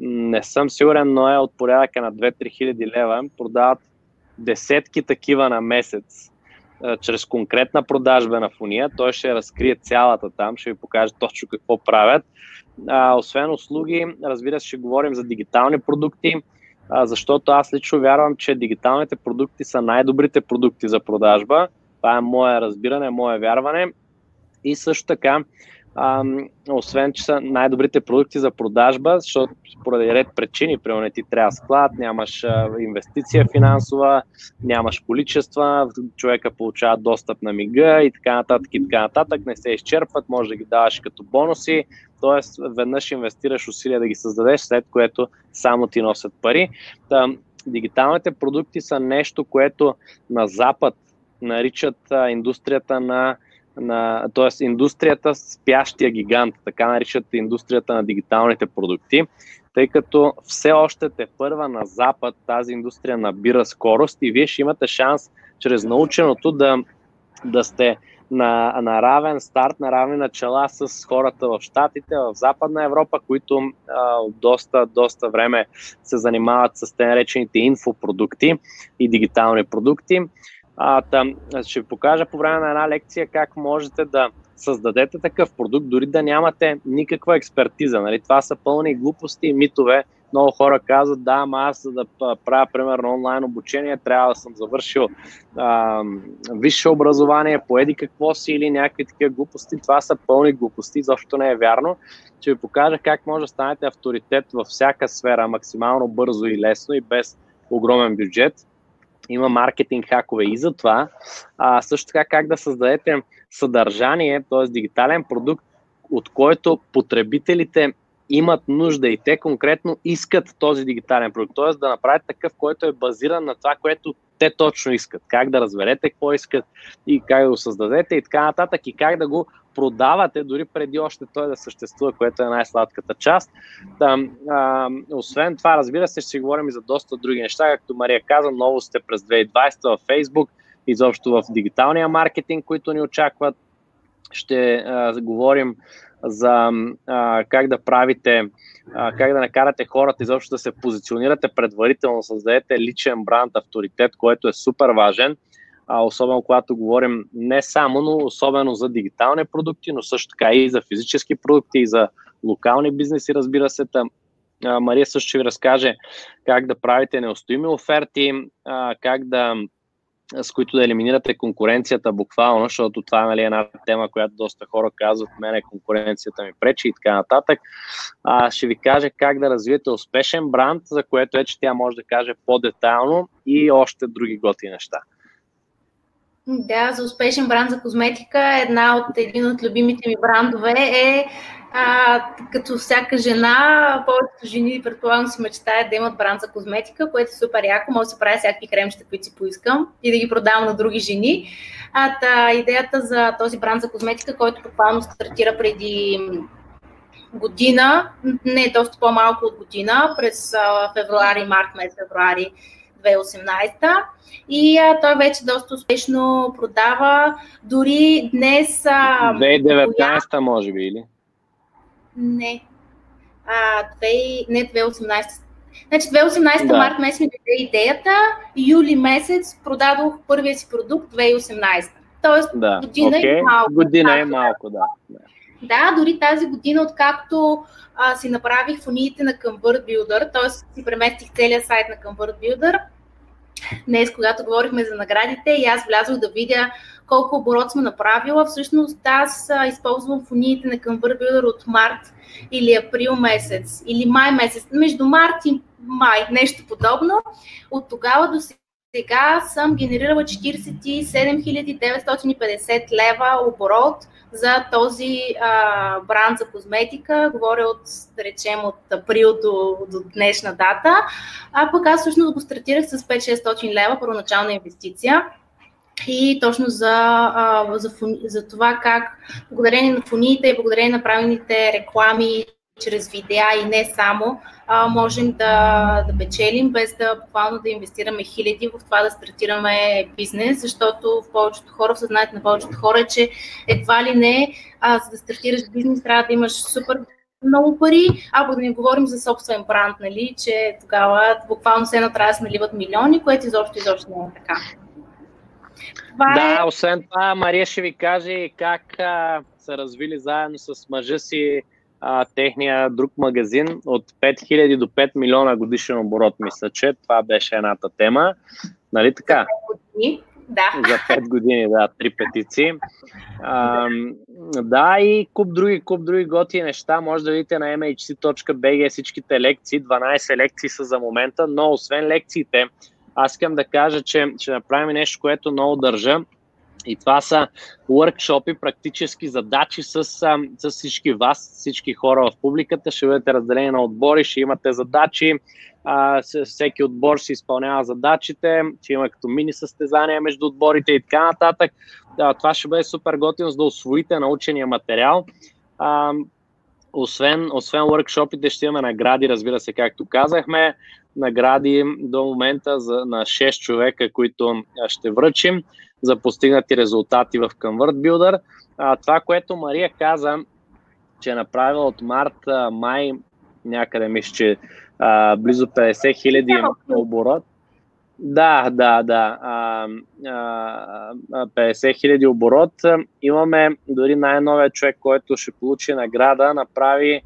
не съм сигурен, но е от порядъка на 2-3 хиляди лева. Продават десетки такива на месец чрез конкретна продажбена фония. Той ще разкрие цялата там, ще ви покаже точно какво правят. А, освен услуги, разбира се, ще говорим за дигитални продукти, а, защото аз лично вярвам, че дигиталните продукти са най-добрите продукти за продажба. Това е мое разбиране, мое вярване. И също така а, освен, че са най-добрите продукти за продажба, защото поради ред причини, примерно ти трябва склад, нямаш инвестиция финансова, нямаш количества, човека получава достъп на мига и така нататък и така нататък, не се изчерпват, може да ги даваш като бонуси, т.е. веднъж инвестираш усилия да ги създадеш, след което само ти носят пари. Та, дигиталните продукти са нещо, което на Запад наричат индустрията на на, т.е. индустрията спящия гигант, така наричат индустрията на дигиталните продукти, тъй като все още те първа на Запад тази индустрия набира скорост и вие ще имате шанс чрез наученото да, да сте на, на равен старт, на равни начала с хората в Штатите, в Западна Европа, които а, доста, доста време се занимават с те наречените инфопродукти и дигитални продукти. А, там, ще ви покажа по време на една лекция как можете да създадете такъв продукт, дори да нямате никаква експертиза. Нали? Това са пълни глупости и митове. Много хора казват, да, ама аз за да правя, примерно, онлайн обучение, трябва да съм завършил а, висше образование, поеди какво си или някакви такива глупости. Това са пълни глупости, защото не е вярно. Ще ви покажа как може да станете авторитет във всяка сфера, максимално бързо и лесно и без огромен бюджет има маркетинг хакове и за това. А, също така как да създадете съдържание, т.е. дигитален продукт, от който потребителите имат нужда и те конкретно искат този дигитален продукт. Т.е. да направят такъв, който е базиран на това, което те точно искат. Как да разберете какво искат и как да го създадете и така нататък и как да го продавате дори преди още той да съществува, което е най-сладката част. Да, а, освен това, разбира се, ще си говорим и за доста други неща, както Мария каза, новостите през 2020 в Facebook, изобщо в дигиталния маркетинг, които ни очакват. Ще а, говорим за а, как да правите, а, как да накарате хората изобщо да се позиционирате предварително, създадете личен бранд, авторитет, което е супер важен, а, особено когато говорим не само, но особено за дигитални продукти, но също така и за физически продукти, и за локални бизнеси, разбира се. Там, а, Мария също ще ви разкаже как да правите неустоими оферти, а, как да с които да елиминирате конкуренцията буквално, защото това нали, е една тема, която доста хора казват, мене конкуренцията ми пречи и така нататък. А, ще ви кажа как да развиете успешен бранд, за което вече тя може да каже по-детайлно и още други готи неща. Да, за успешен бранд за козметика една от един от любимите ми брандове е а, като всяка жена, повечето жени предполагам си мечтаят да имат бранд за козметика, което е супер яко. Може да се правя всякакви кремчета, които си поискам и да ги продавам на други жени. А, та, идеята за този бранд за козметика, който буквално стартира преди година, не доста по-малко от година, през февруари, март, месец февруари 2018 и а, той вече доста успешно продава. Дори днес... А, 2019 може би, или? Не. А, 2, не 2018. Значи 2018 да. март месец ми даде идеята, юли месец продадох първия си продукт 2018. Тоест да. година okay. и малко. Година и малко, да. Да, дори тази година, откакто а, си направих фониите на Convert Builder, т.е. си преместих целия сайт на Convert Builder, днес, когато говорихме за наградите, и аз влязох да видя колко оборот сме направила. Всъщност аз използвам фониите на Convert от март или април месец, или май месец, между март и май, нещо подобно. От тогава до сега съм генерирала 47 950 лева оборот за този а, бранд за козметика. Говоря от, да речем, от април до, до днешна дата. А пък аз всъщност го стартирах с 5-600 лева първоначална инвестиция. И точно за, за, за това как благодарение на фониите и благодарение на правилните реклами чрез видеа и не само, а, можем да, да печелим, без да буквално да инвестираме хиляди в това да стартираме бизнес, защото в повечето хора, в съзнанието на повечето хора е, че едва ли не, а, за да стартираш бизнес, трябва да имаш супер много пари, а да не говорим за собствен бранд, нали, че тогава буквално се трябва да се наливат милиони, което изобщо изобщо не е така. Това да, е... освен това, Мария ще ви каже как а, са развили заедно с мъжа си а, техния друг магазин от 5000 до 5 милиона годишен оборот, мисля, че това беше едната тема. Нали така? Да. За 5 години, да, три петици. А, да, и куп други, куп други готи неща. Може да видите на mhc.bg всичките лекции. 12 лекции са за момента, но освен лекциите, аз искам да кажа, че ще направим нещо, което много държа. И това са workshopи, практически задачи с, с всички вас, всички хора в публиката. Ще бъдете разделени на отбори, ще имате задачи. А, всеки отбор ще изпълнява задачите, ще има като мини състезания между отборите и така нататък. Да, това ще бъде супер готино, за да освоите научения материал. А, освен, освен workshopите ще имаме награди, разбира се, както казахме. Награди до момента за, на 6 човека, които ще връчим за постигнати резултати в Convert Builder. А, това, което Мария каза, че е направила от март, май, някъде мисля, че а, близо 50 хиляди оборот. Да, да, да. А, а, 50 хиляди оборот. Имаме дори най-новия човек, който ще получи награда, направи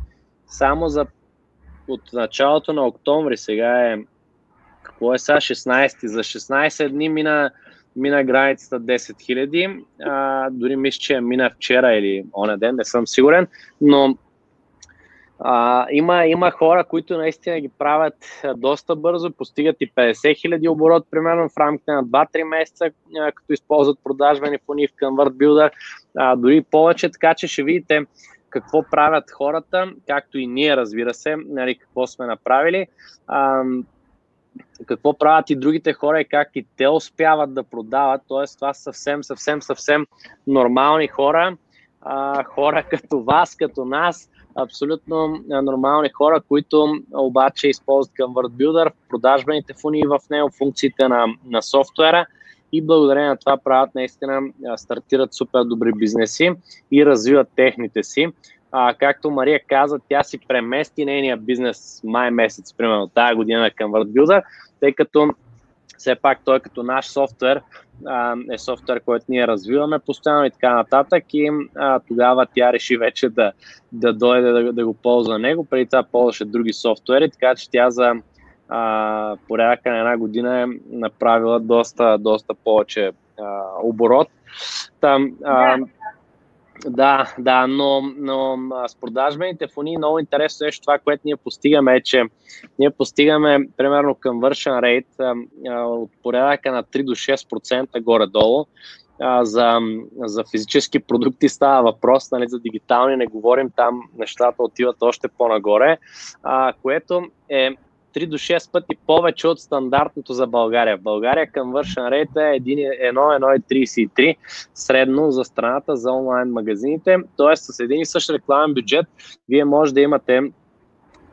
само за от началото на октомври, сега е какво е сега 16 за 16 дни мина мина границата 10 000, а, дори мисля, че мина вчера или оня ден, не съм сигурен, но а, има, има хора, които наистина ги правят доста бързо, постигат и 50 000 оборот, примерно в рамките на 2-3 месеца, като използват продажбени фони в Convert Builder, а, дори повече, така че ще видите какво правят хората, както и ние, разбира се, нали, какво сме направили. А, какво правят и другите хора и как и те успяват да продават. Тоест, това са съвсем, съвсем, съвсем нормални хора, а, хора като вас, като нас, абсолютно нормални хора, които обаче използват към WordBuilder, продажбените фунии в него, функциите на, на софтуера и благодарение на това правят наистина, стартират супер добри бизнеси и развиват техните си. А, както Мария каза, тя си премести нейния бизнес май месец, примерно тази година към WordBuilder, тъй като все пак той като наш софтуер а, е софтуер, който ние развиваме постоянно и така нататък и а, тогава тя реши вече да, да дойде да, да го ползва него. Преди това ползваше други софтуери, така че тя за а, порядъка на една година е направила доста, доста повече а, оборот. Там, а, да, да, но, но с продажбените фони много интересно нещо това, което ние постигаме е, че ние постигаме примерно conversion rate а, от порядъка на 3 до 6% горе-долу. За, за физически продукти става въпрос, нали, за дигитални не говорим, там нещата отиват още по-нагоре, а, което е 3 до 6 пъти повече от стандартното за България. В България conversion rate е 1,33 средно за страната за онлайн магазините. Тоест с един и същ рекламен бюджет вие може да имате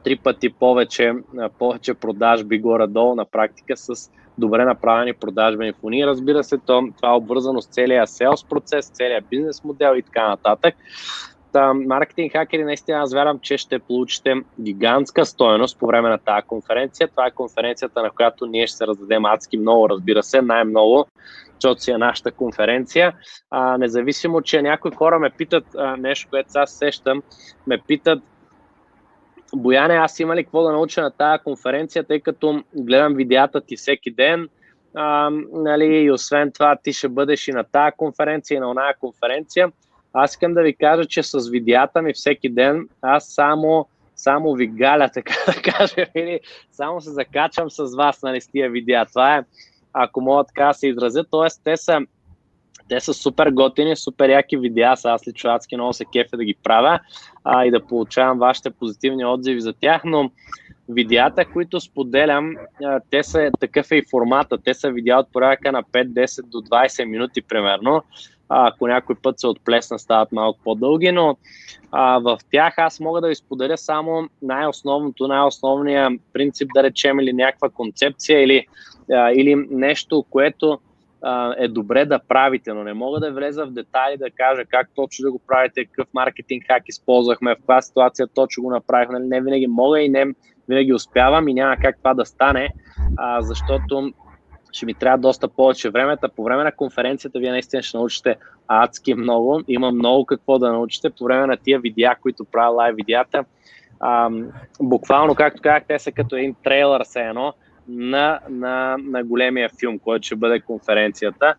три пъти повече, повече продажби горе-долу на практика с добре направени продажбени фони. Разбира се, то, това е обвързано с целия селс процес, целия бизнес модел и така нататък маркетинг хакери, наистина аз вярвам, че ще получите гигантска стоеност по време на тази конференция. Това е конференцията, на която ние ще се раздадем адски много, разбира се, най-много, защото си е нашата конференция. А, независимо, че някои хора ме питат а, нещо, което аз сещам, ме питат Бояне, аз има ли какво да науча на тази конференция, тъй като гледам видеята ти всеки ден, а, нали, и освен това ти ще бъдеш и на тази конференция, и на оная конференция. Аз искам да ви кажа, че с видеята ми всеки ден аз само, само ви галя, така да кажа, или само се закачам с вас нали, с тия видеа. Това е, ако мога така да се изразя, т.е. те са те са супер готини, супер яки видеа, аз лично адски много се кефя да ги правя а, и да получавам вашите позитивни отзиви за тях, но видеята, които споделям, те са такъв е и формата, те са видеа от порядъка на 5-10 до 20 минути примерно ако някой път се отплесна, стават малко по-дълги, но а, в тях аз мога да ви споделя само най-основното, най-основния принцип, да речем, или някаква концепция, или, а, или нещо, което а, е добре да правите, но не мога да влеза в детайли да кажа как точно да го правите, какъв маркетинг хак използвахме, в каква ситуация точно го направихме. Не винаги мога и не винаги успявам и няма как това да стане, а, защото ще ми трябва доста повече време. По време на конференцията вие наистина ще научите адски много. Има много какво да научите. По време на тия видеа, които правя лайв видеята, буквално, както казах, те са като един трейлър се едно на, на, на големия филм, който ще бъде конференцията.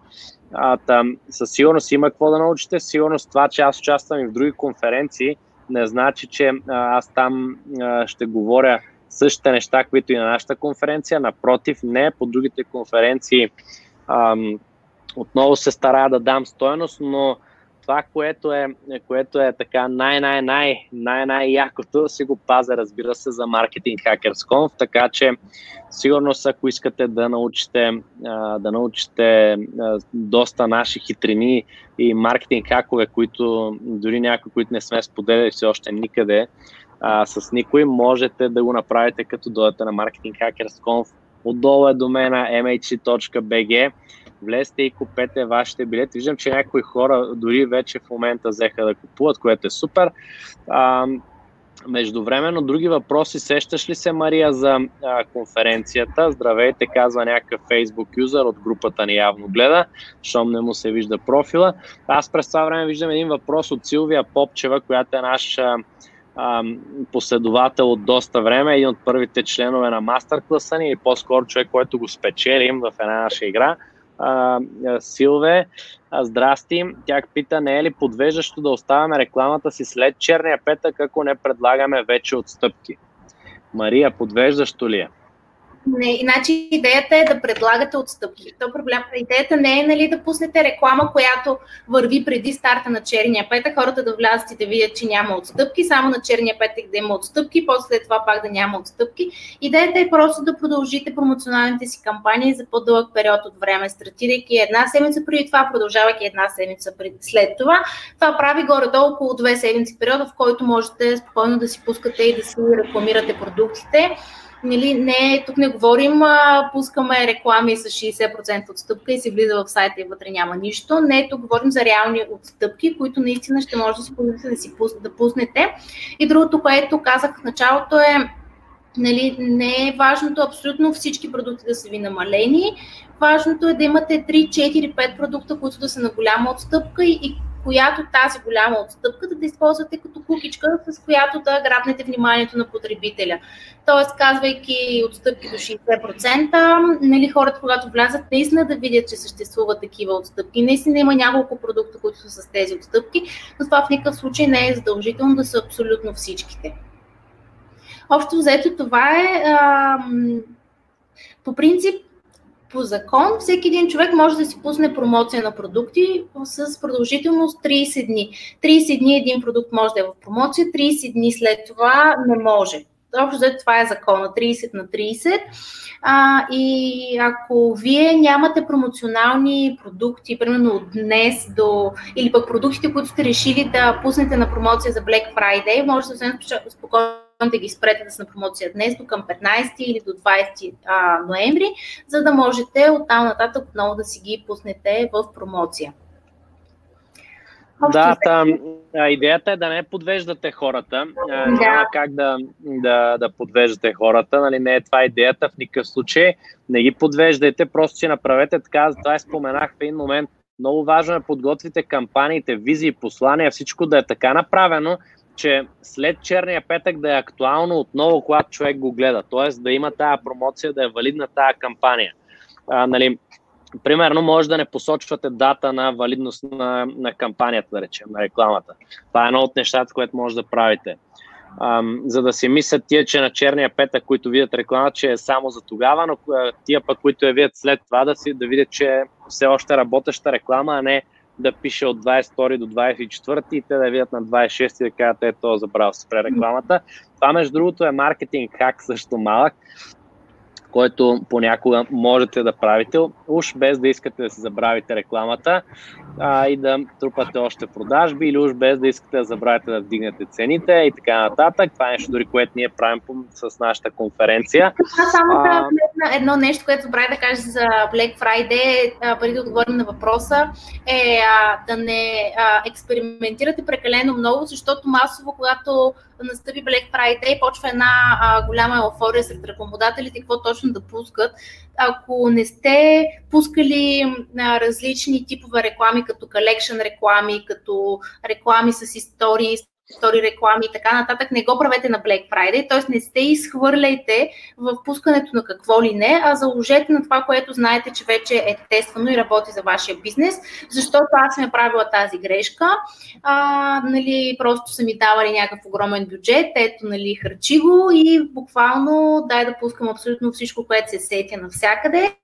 А, там, със сигурност има какво да научите. Сигурност това, че аз участвам и в други конференции, не значи, че аз там а, ще говоря същите неща, които и на нашата конференция. Напротив, не, по другите конференции ам, отново се старая да дам стоеност, но това, което е, което е така най-най-най, най-най-якото, си го пазя, разбира се, за маркетинг Hackers Conf, така че сигурно ако искате да научите, да научите доста наши хитрини и маркетинг хакове, които дори някои, които не сме споделяли все още никъде, а, с никой, можете да го направите като дойдете на Marketing Hackers Conf. Отдолу е домена mhc.bg. Влезте и купете вашите билети. Виждам, че някои хора дори вече в момента взеха да купуват, което е супер. А, Междувременно, други въпроси. Сещаш ли се, Мария, за а, конференцията? Здравейте, казва някакъв Facebook юзър от групата ни явно гледа, щом не му се вижда профила. Аз през това време виждам един въпрос от Силвия Попчева, която е наш последовател от доста време, един от първите членове на мастер класа ни, или по-скоро човек, който го спечелим в една наша игра. А, Силве, а, здрасти. Тя пита, не е ли подвеждащо да оставяме рекламата си след черния петък, ако не предлагаме вече отстъпки? Мария, подвеждащо ли е? Не, иначе идеята е да предлагате отстъпки. То проблем, идеята не е нали, да пуснете реклама, която върви преди старта на черния петък, хората да влязат и да видят, че няма отстъпки, само на черния петък да има отстъпки, после това пак да няма отстъпки. Идеята е просто да продължите промоционалните си кампании за по-дълъг период от време, стартирайки една седмица преди това, продължавайки една седмица след това. Това прави горе-долу около две седмици периода, в който можете спокойно да си пускате и да си рекламирате продуктите нали, не, тук не говорим, а, пускаме реклами с 60% отстъпка и се влиза в сайта и вътре няма нищо. Не, тук говорим за реални отстъпки, които наистина ще може да си позволите да си да пуснете. И другото, което казах в началото е, нали, не е важното абсолютно всички продукти да са ви намалени. Важното е да имате 3, 4, 5 продукта, които да са на голяма отстъпка и, и която тази голяма отстъпка да използвате като кукичка, с която да грабнете вниманието на потребителя. Тоест, казвайки отстъпки до 60%, нали, хората, когато влязат, наистина да видят, че съществуват такива отстъпки. Наистина има няколко продукта, които са с тези отстъпки, но това в никакъв случай не е задължително да са абсолютно всичките. Общо взето това е. А, по принцип, по закон всеки един човек може да си пусне промоция на продукти с продължителност 30 дни. 30 дни един продукт може да е в промоция, 30 дни след това не може. Общо за това е закона 30 на 30. А, и ако вие нямате промоционални продукти, примерно от днес до. или пък продуктите, които сте решили да пуснете на промоция за Black Friday, може да се спокойно да ги спрете са на промоция днес до към 15 или до 20 а, ноември, за да можете оттам нататък отново да си ги пуснете в промоция. Да, там, идеята е да не подвеждате хората. Да. Няма как да, да, да подвеждате хората. Нали, не е това идеята в никакъв случай. Не ги подвеждайте, просто си направете така. Това споменах в един момент. Много важно е да подготвите кампаниите, визии, послания, всичко да е така направено, че след черния петък да е актуално отново, когато човек го гледа. Тоест да има тая промоция, да е валидна тая кампания. А, нали, примерно може да не посочвате дата на валидност на, на кампанията, да речем, на рекламата. Това е едно от нещата, което може да правите. Ам, за да си мислят тия, че на черния петък, които видят реклама, че е само за тогава, но тия пък, които я видят след това, да, си, да видят, че е все още работеща реклама, а не да пише от 22 до 24 и те да видят на 26 и да кажат, е, то забрал спре рекламата. Това, между другото, е маркетинг хак също малък, който понякога можете да правите, уж без да искате да се забравите рекламата а, и да трупате още продажби или уж без да искате да забравите да вдигнете цените и така нататък. Това е нещо дори, което ние правим с нашата конференция. Това само а, едно нещо, което забравя да кажа за Black Friday, преди да отговорим на въпроса, е а, да не а, експериментирате прекалено много, защото масово, когато настъпи Black Friday, почва една а, голяма еуфория сред рекламодателите, какво точно да пускат. Ако не сте пускали а, различни типове реклами, като collection реклами, като реклами с истории, стори реклами и така нататък, не го правете на Black Friday, т.е. не сте изхвърляйте в пускането на какво ли не, а заложете на това, което знаете, че вече е тествано и работи за вашия бизнес, защото аз съм правила тази грешка. А, нали, просто са ми давали някакъв огромен бюджет, ето, нали, харчи го и буквално дай да пускам абсолютно всичко, което се сетя навсякъде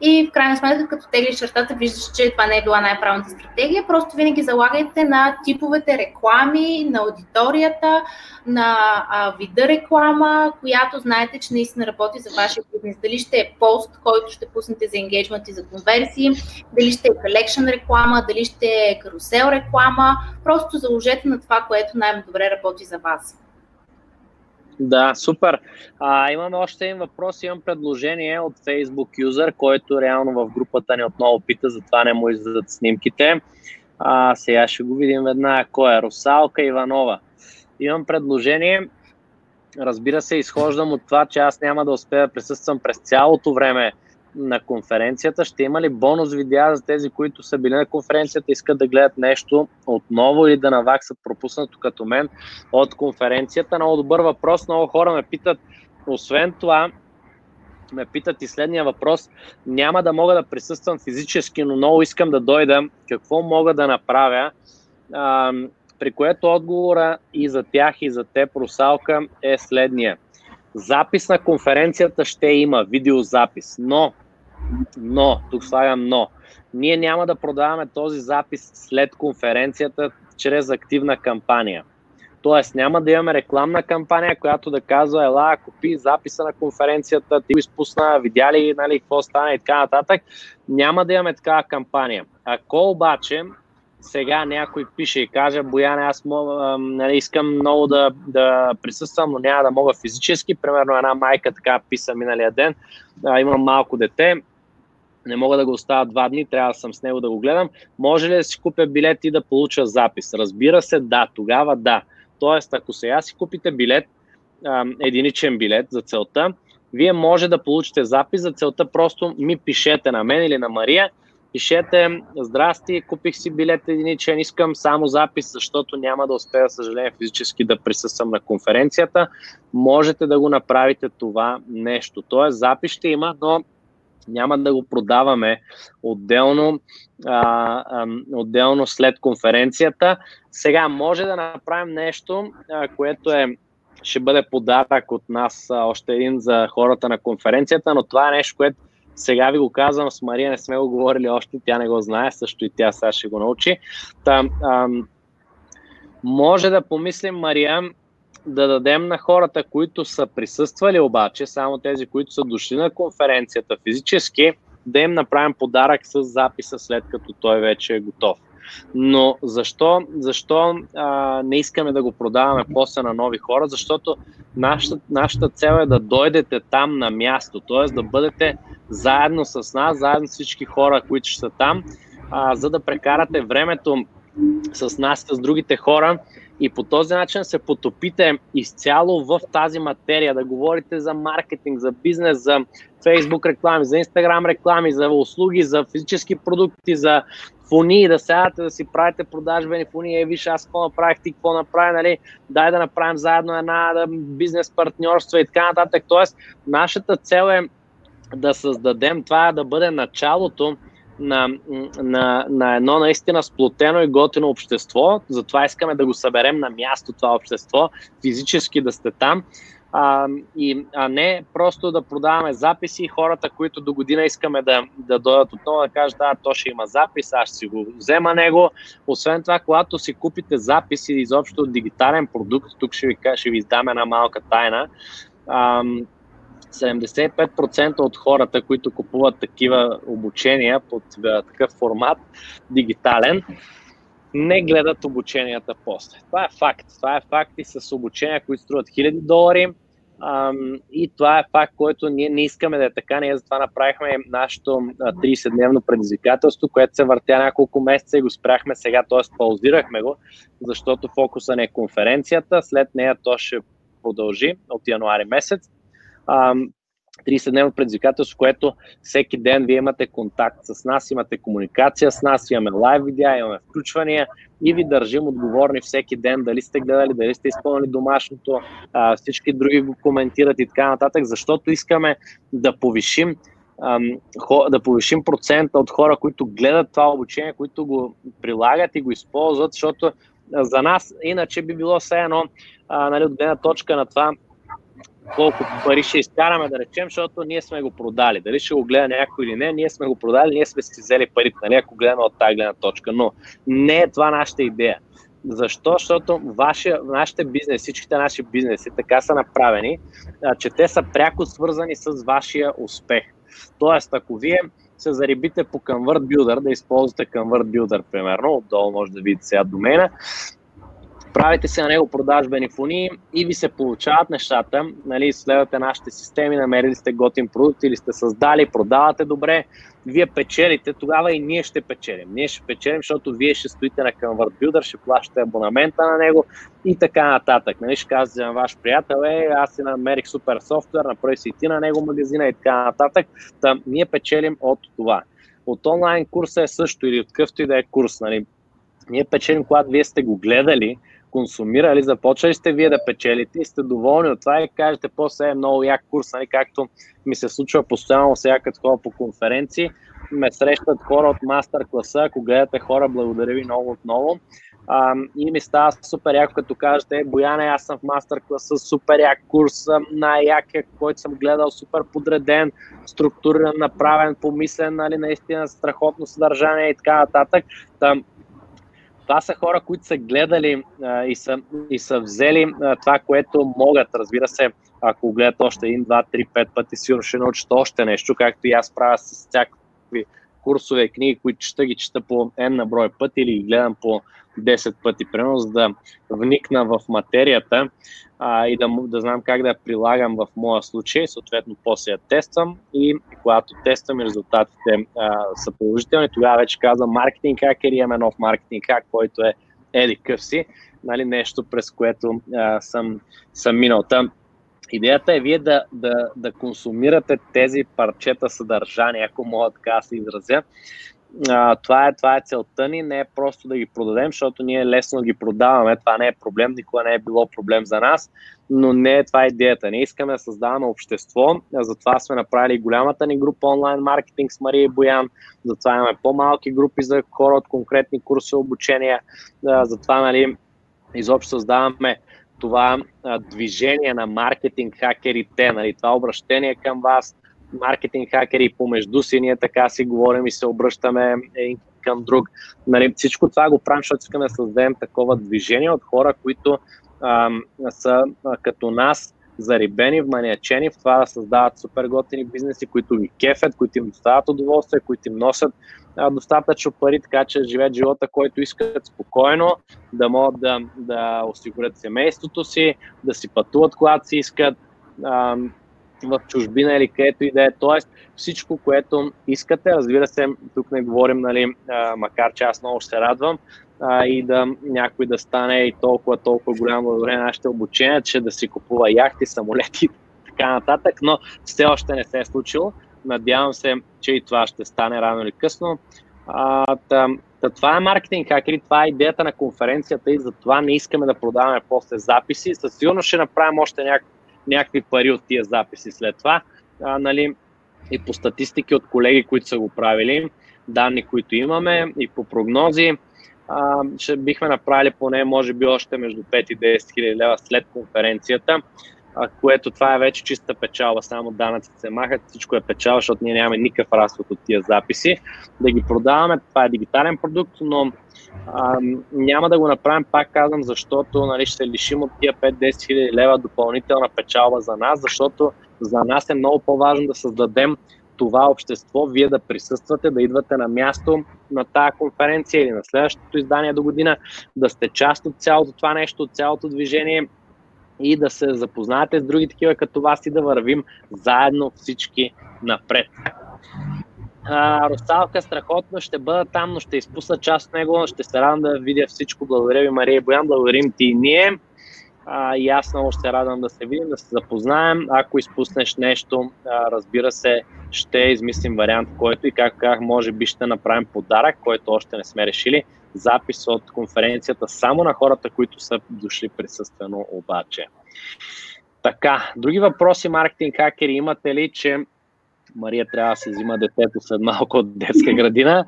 и в крайна сметка, като теглиш чертата, виждаш, че това не е била най-правилната стратегия, просто винаги залагайте на типовете реклами, на аудиторията, на а, вида реклама, която знаете, че наистина работи за вашия бизнес. Дали ще е пост, който ще пуснете за енгейджмент и за конверсии, дали ще е collection реклама, дали ще е карусел реклама. Просто заложете на това, което най-добре работи за вас. Да, супер. А, имаме още един въпрос. Имам предложение от Facebook юзър, който реално в групата ни отново пита, затова не му издадат снимките. А, сега ще го видим веднага. Кой е? Русалка Иванова. Имам предложение. Разбира се, изхождам от това, че аз няма да успея да присъствам през цялото време на конференцията. Ще има ли бонус видеа за тези, които са били на конференцията, искат да гледат нещо отново или да наваксат пропуснато като мен от конференцията? Много добър въпрос. Много хора ме питат. Освен това, ме питат и следния въпрос. Няма да мога да присъствам физически, но много искам да дойда. Какво мога да направя? А, при което отговора и за тях, и за теб, Русалка, е следния. Запис на конференцията ще има, видеозапис, но, но, тук слагам но, ние няма да продаваме този запис след конференцията чрез активна кампания. Тоест няма да имаме рекламна кампания, която да казва, ела, купи записа на конференцията, ти го изпусна, видя ли нали, какво стана и така нататък. Няма да имаме такава кампания. Ако обаче сега някой пише и каже, Бояне, аз мога, нали, искам много да, да присъствам, но няма да мога физически. Примерно една майка така писа миналия ден, а, имам малко дете, не мога да го оставя два дни, трябва да съм с него да го гледам. Може ли да си купя билет и да получа запис? Разбира се, да, тогава да. Тоест, ако сега си купите билет, единичен билет за целта, вие може да получите запис за целта, просто ми пишете на мен или на Мария, пишете, здрасти, купих си билет единичен, искам само запис, защото няма да успея, съжаление, физически да присъствам на конференцията. Можете да го направите това нещо. Тоест, запис ще има, но няма да го продаваме отделно, а, а, отделно след конференцията. Сега може да направим нещо, а, което е ще бъде подарък от нас а, още един за хората на конференцията, но това е нещо, което сега ви го казвам, с Мария не сме го говорили още, тя не го знае, също и тя сега ще го научи. Та, а, може да помислим, Мария, да дадем на хората, които са присъствали обаче, само тези, които са дошли на конференцията физически, да им направим подарък с записа след като той вече е готов. Но защо, защо а, не искаме да го продаваме после на нови хора? Защото нашата, нашата цел е да дойдете там на място, т.е. да бъдете заедно с нас, заедно с всички хора, които ще са там, а, за да прекарате времето с нас, с другите хора и по този начин се потопите изцяло в тази материя, да говорите за маркетинг, за бизнес, за Facebook реклами, за Instagram реклами, за услуги, за физически продукти, за фони, да сядате да си правите продажбени фони, е, виж, аз какво направих, ти какво направи, нали, дай да направим заедно една да, бизнес партньорство и така нататък. Тоест, нашата цел е да създадем това, да бъде началото на, на, на едно наистина сплотено и готино общество. Затова искаме да го съберем на място това общество, физически да сте там. А, и, а не просто да продаваме записи хората, които до година искаме да, да дойдат отново да кажат, да, то ще има запис, аз ще си го взема него. Освен това, когато си купите запис или изобщо дигитален продукт, тук ще ви, ще ви издам една малка тайна, а, 75% от хората, които купуват такива обучения под такъв формат дигитален, не гледат обученията после. Това е факт. Това е факт и с обучения, които струват хиляди долари. и това е факт, който ние не искаме да е така. Ние затова направихме нашето 30-дневно предизвикателство, което се въртя няколко месеца и го спряхме сега, т.е. паузирахме го, защото фокуса не е конференцията. След нея то ще продължи от януари месец. 30-дневно предизвикателство, което всеки ден вие имате контакт с нас, имате комуникация с нас, имаме лайв видеа, имаме включвания и ви държим отговорни всеки ден, дали сте гледали, дали сте изпълнили домашното, всички други го коментират и така нататък, защото искаме да повишим да повишим процента от хора, които гледат това обучение, които го прилагат и го използват, защото за нас иначе би било все едно, нали, от гледна точка на това колко пари ще изкараме, да речем, защото ние сме го продали. Дали ще го гледа някой или не, ние сме го продали, ние сме си взели парите, нали, ако гледаме от тази гледна точка. Но не е това нашата идея. Защо? Защото ваши, нашите бизнеси, всичките наши бизнеси така са направени, че те са пряко свързани с вашия успех. Тоест, ако вие се зарибите по Convert Builder, да използвате Convert Builder, примерно, отдолу може да видите сега домена, правите се на него продажбени фони и ви се получават нещата, нали, следвате нашите системи, намерили сте готин продукт или сте създали, продавате добре, вие печелите, тогава и ние ще печелим. Ние ще печелим, защото вие ще стоите на ConvertBuilder, ще плащате абонамента на него и така нататък. Нали, ще казвате на ваш приятел, е, аз си намерих супер софтуер, направи си ти на него магазина и така нататък. Та, ние печелим от това. От онлайн курса е също или от какъвто и да е курс. Нали. Ние печелим, когато вие сте го гледали, консумирали, започвали сте вие да печелите и сте доволни от това и кажете, после е много як курс, нали, както ми се случва постоянно сега като хора по конференции, ме срещат хора от мастер класа, ако гледате хора, благодаря ви много отново. А, и ми става супер яко, като кажете, е, Бояне, аз съм в мастер класа, супер як курс, най-якия, който съм гледал, супер подреден, структуриран, направен, помислен, нали, наистина страхотно съдържание и така нататък. Там, това са хора, които са гледали а, и, са, и са взели а, това, което могат. Разбира се, ако гледат още един, два, три, пет пъти, сигурно ще научат още нещо, както и аз правя с всякакви курсове, книги, които чета ги чета по N на брой пъти или ги гледам по 10 пъти, примерно, за да вникна в материята а, и да, да знам как да я прилагам в моя случай, съответно после я тествам и когато тествам и резултатите а, са положителни, тогава вече казвам маркетинг хакер, имаме нов маркетинг хак, който е еди къв си, нали, нещо през което а, съм, съм минал. Там, идеята е вие да, да, да консумирате тези парчета съдържание, ако мога така да се изразя, а, това, е, това е целта ни, не е просто да ги продадем, защото ние лесно ги продаваме, това не е проблем, никога не е било проблем за нас, но не е това идеята. Ние искаме да създаваме общество, затова сме направили голямата ни група онлайн маркетинг с Мария и Боян, затова имаме по-малки групи за хора от конкретни курси обучения, затова нали, изобщо създаваме това а, движение на маркетинг хакерите, нали, това обращение към вас, маркетинг хакери помежду си, ние така си говорим и се обръщаме един към друг. Нали, всичко това го правим, защото искаме да създадем такова движение от хора, които а, са а, като нас зарибени, вманиачени в това да създават супер готини бизнеси, които ги кефят, които им доставят удоволствие, които им носят а, достатъчно пари, така че живеят живота, който искат спокойно, да могат да, да осигурят семейството си, да си пътуват когато си искат, а, в чужбина или където и да е. Тоест всичко, което искате, разбира се, тук не говорим, нали, макар че аз много се радвам, а, и да някой да стане и толкова, толкова голямо благодарение на нашите обучения, че да си купува яхти, самолети и така нататък, но все още не се е случило. Надявам се, че и това ще стане рано или късно. А, та, та, това е маркетинг хакери, това е идеята на конференцията и затова не искаме да продаваме после записи. Със сигурност ще направим още някакви някакви пари от тия записи след това. А, нали, и по статистики от колеги, които са го правили, данни, които имаме и по прогнози, а, ще бихме направили поне, може би, още между 5 и 10 хиляди лева след конференцията, а, което това е вече чиста печалба, само данъците се махат, всичко е печалба, защото ние нямаме никакъв разход от тия записи. Да ги продаваме, това е дигитален продукт, но а, няма да го направим, пак казвам, защото нали, ще се лишим от тия 5-10 хиляди лева допълнителна печалба за нас, защото за нас е много по-важно да създадем това общество, вие да присъствате, да идвате на място на тази конференция или на следващото издание до година, да сте част от цялото това нещо, от цялото движение и да се запознаете с други такива като вас и да вървим заедно всички напред. Русалка страхотно ще бъда там, но ще изпусна част от него, ще се радвам да видя всичко. Благодаря ви, Мария и Боян, благодарим ти и ние. А, и аз много ще радвам да се видим, да се запознаем. Ако изпуснеш нещо, а, разбира се, ще измислим вариант, който и как как може би ще направим подарък, който още не сме решили. Запис от конференцията само на хората, които са дошли присъствено обаче. Така, други въпроси, маркетинг хакери, имате ли, че Мария трябва да се взима детето след малко от детска градина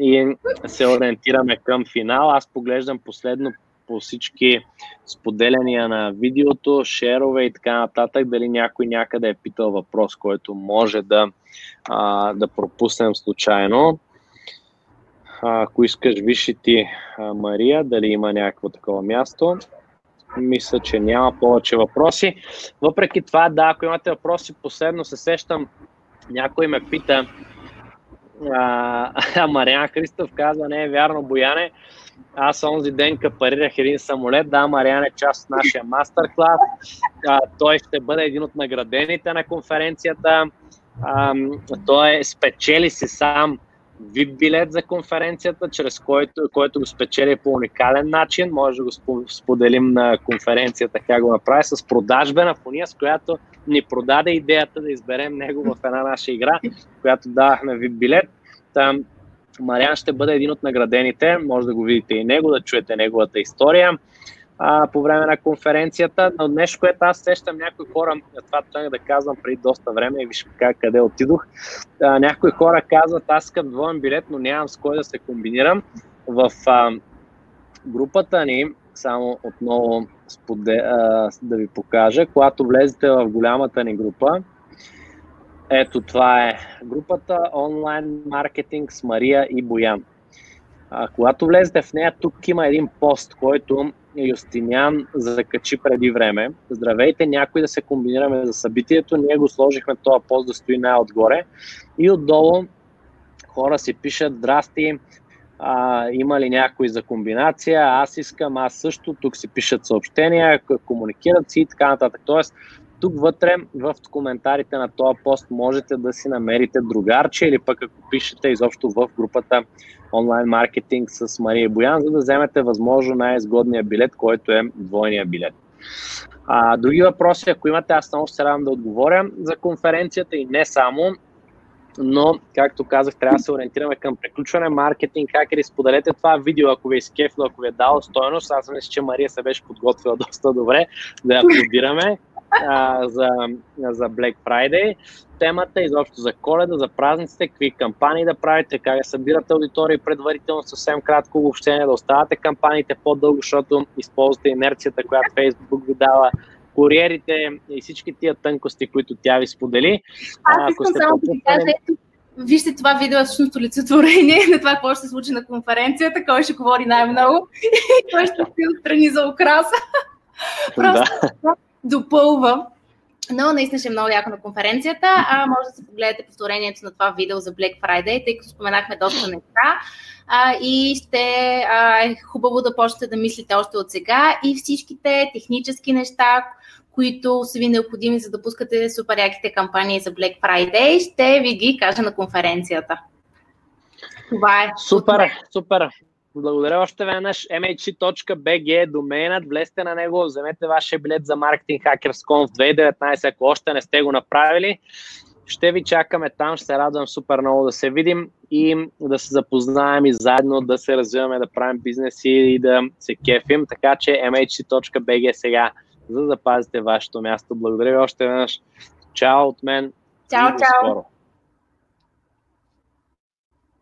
и се ориентираме към финал. Аз поглеждам последно по всички споделяния на видеото, шерове и така нататък, дали някой някъде е питал въпрос, който може да, а, да пропуснем случайно. Ако искаш, виж ти, Мария, дали има някакво такова място. Мисля, че няма повече въпроси. Въпреки това, да, ако имате въпроси, последно се сещам. Някой ме пита, а, Мариан Христов казва, не е вярно, Бояне, аз онзи ден капарирах един самолет, да, Мариан е част от нашия мастер клас, а, той ще бъде един от наградените на конференцията, а, той е спечели си сам VIP билет за конференцията, чрез който, който го спечели по уникален начин. Може да го споделим на конференцията как го направи с продажбена фония, с която ни продаде идеята да изберем него в една наша игра, която давахме VIP билет. Там Мариан ще бъде един от наградените, може да го видите и него, да чуете неговата история а, по време на конференцията. Но нещо, което аз сещам някои хора, това трябва да казвам преди доста време и виж как, къде отидох. А, някои хора казват, аз искам двоен билет, но нямам с кой да се комбинирам. В, а, групата ни, само отново споде, а, да ви покажа, когато влезете в голямата ни група, ето това е групата онлайн маркетинг с Мария и Боян. А, когато влезете в нея, тук има един пост, който Юстинян закачи преди време. Здравейте, някой да се комбинираме за събитието. Ние го сложихме този пост да стои най-отгоре. И отдолу хора си пишат, здрасти, а, има ли някой за комбинация, аз искам, аз също, тук си пишат съобщения, комуникират си и така нататък. Тоест, тук вътре в коментарите на този пост можете да си намерите другарче или пък ако пишете изобщо в групата онлайн маркетинг с Мария Боян, за да вземете възможно най-изгодния билет, който е двойния билет. А, други въпроси, ако имате, аз много ще се радвам да отговоря за конференцията и не само, но, както казах, трябва да се ориентираме към приключване. Маркетинг, хакери, споделете това видео, ако ви е скефно, ако ви е дало стоеност. Аз мисля, че Мария се беше подготвила доста добре да я аплодираме а, за, за Black Friday. Темата е изобщо за коледа, за празниците, какви кампании да правите, как да събирате аудитории предварително, съвсем кратко обобщение, да оставате кампаниите по-дълго, защото използвате инерцията, която Facebook ви дава, куриерите и всички тия тънкости, които тя ви сподели. Аз искам само да ви кажа, вижте това видео е всъщност олицетворение на това, какво ще се случи на конференцията, кой ще говори най-много и кой ще се отстрани за украса. Просто да допълва. Но наистина ще е много яко на конференцията. А, може да се погледате повторението на това видео за Black Friday, тъй като споменахме доста неща. А, и ще а, е хубаво да почнете да мислите още от сега и всичките технически неща, които са ви необходими за да пускате супер яките кампании за Black Friday, ще ви ги кажа на конференцията. Това е. Супер, супер. Благодаря още веднъж. mhc.bg е доменът. Влезте на него, вземете вашия билет за маркетинг Hackers.com в 2019, ако още не сте го направили. Ще ви чакаме там, ще се радвам супер много да се видим и да се запознаем и заедно да се развиваме, да правим бизнеси и да се кефим. Така че mhc.bg е сега, за да запазите вашето място. Благодаря ви още веднъж. Чао от мен. Чао, чао. Скоро.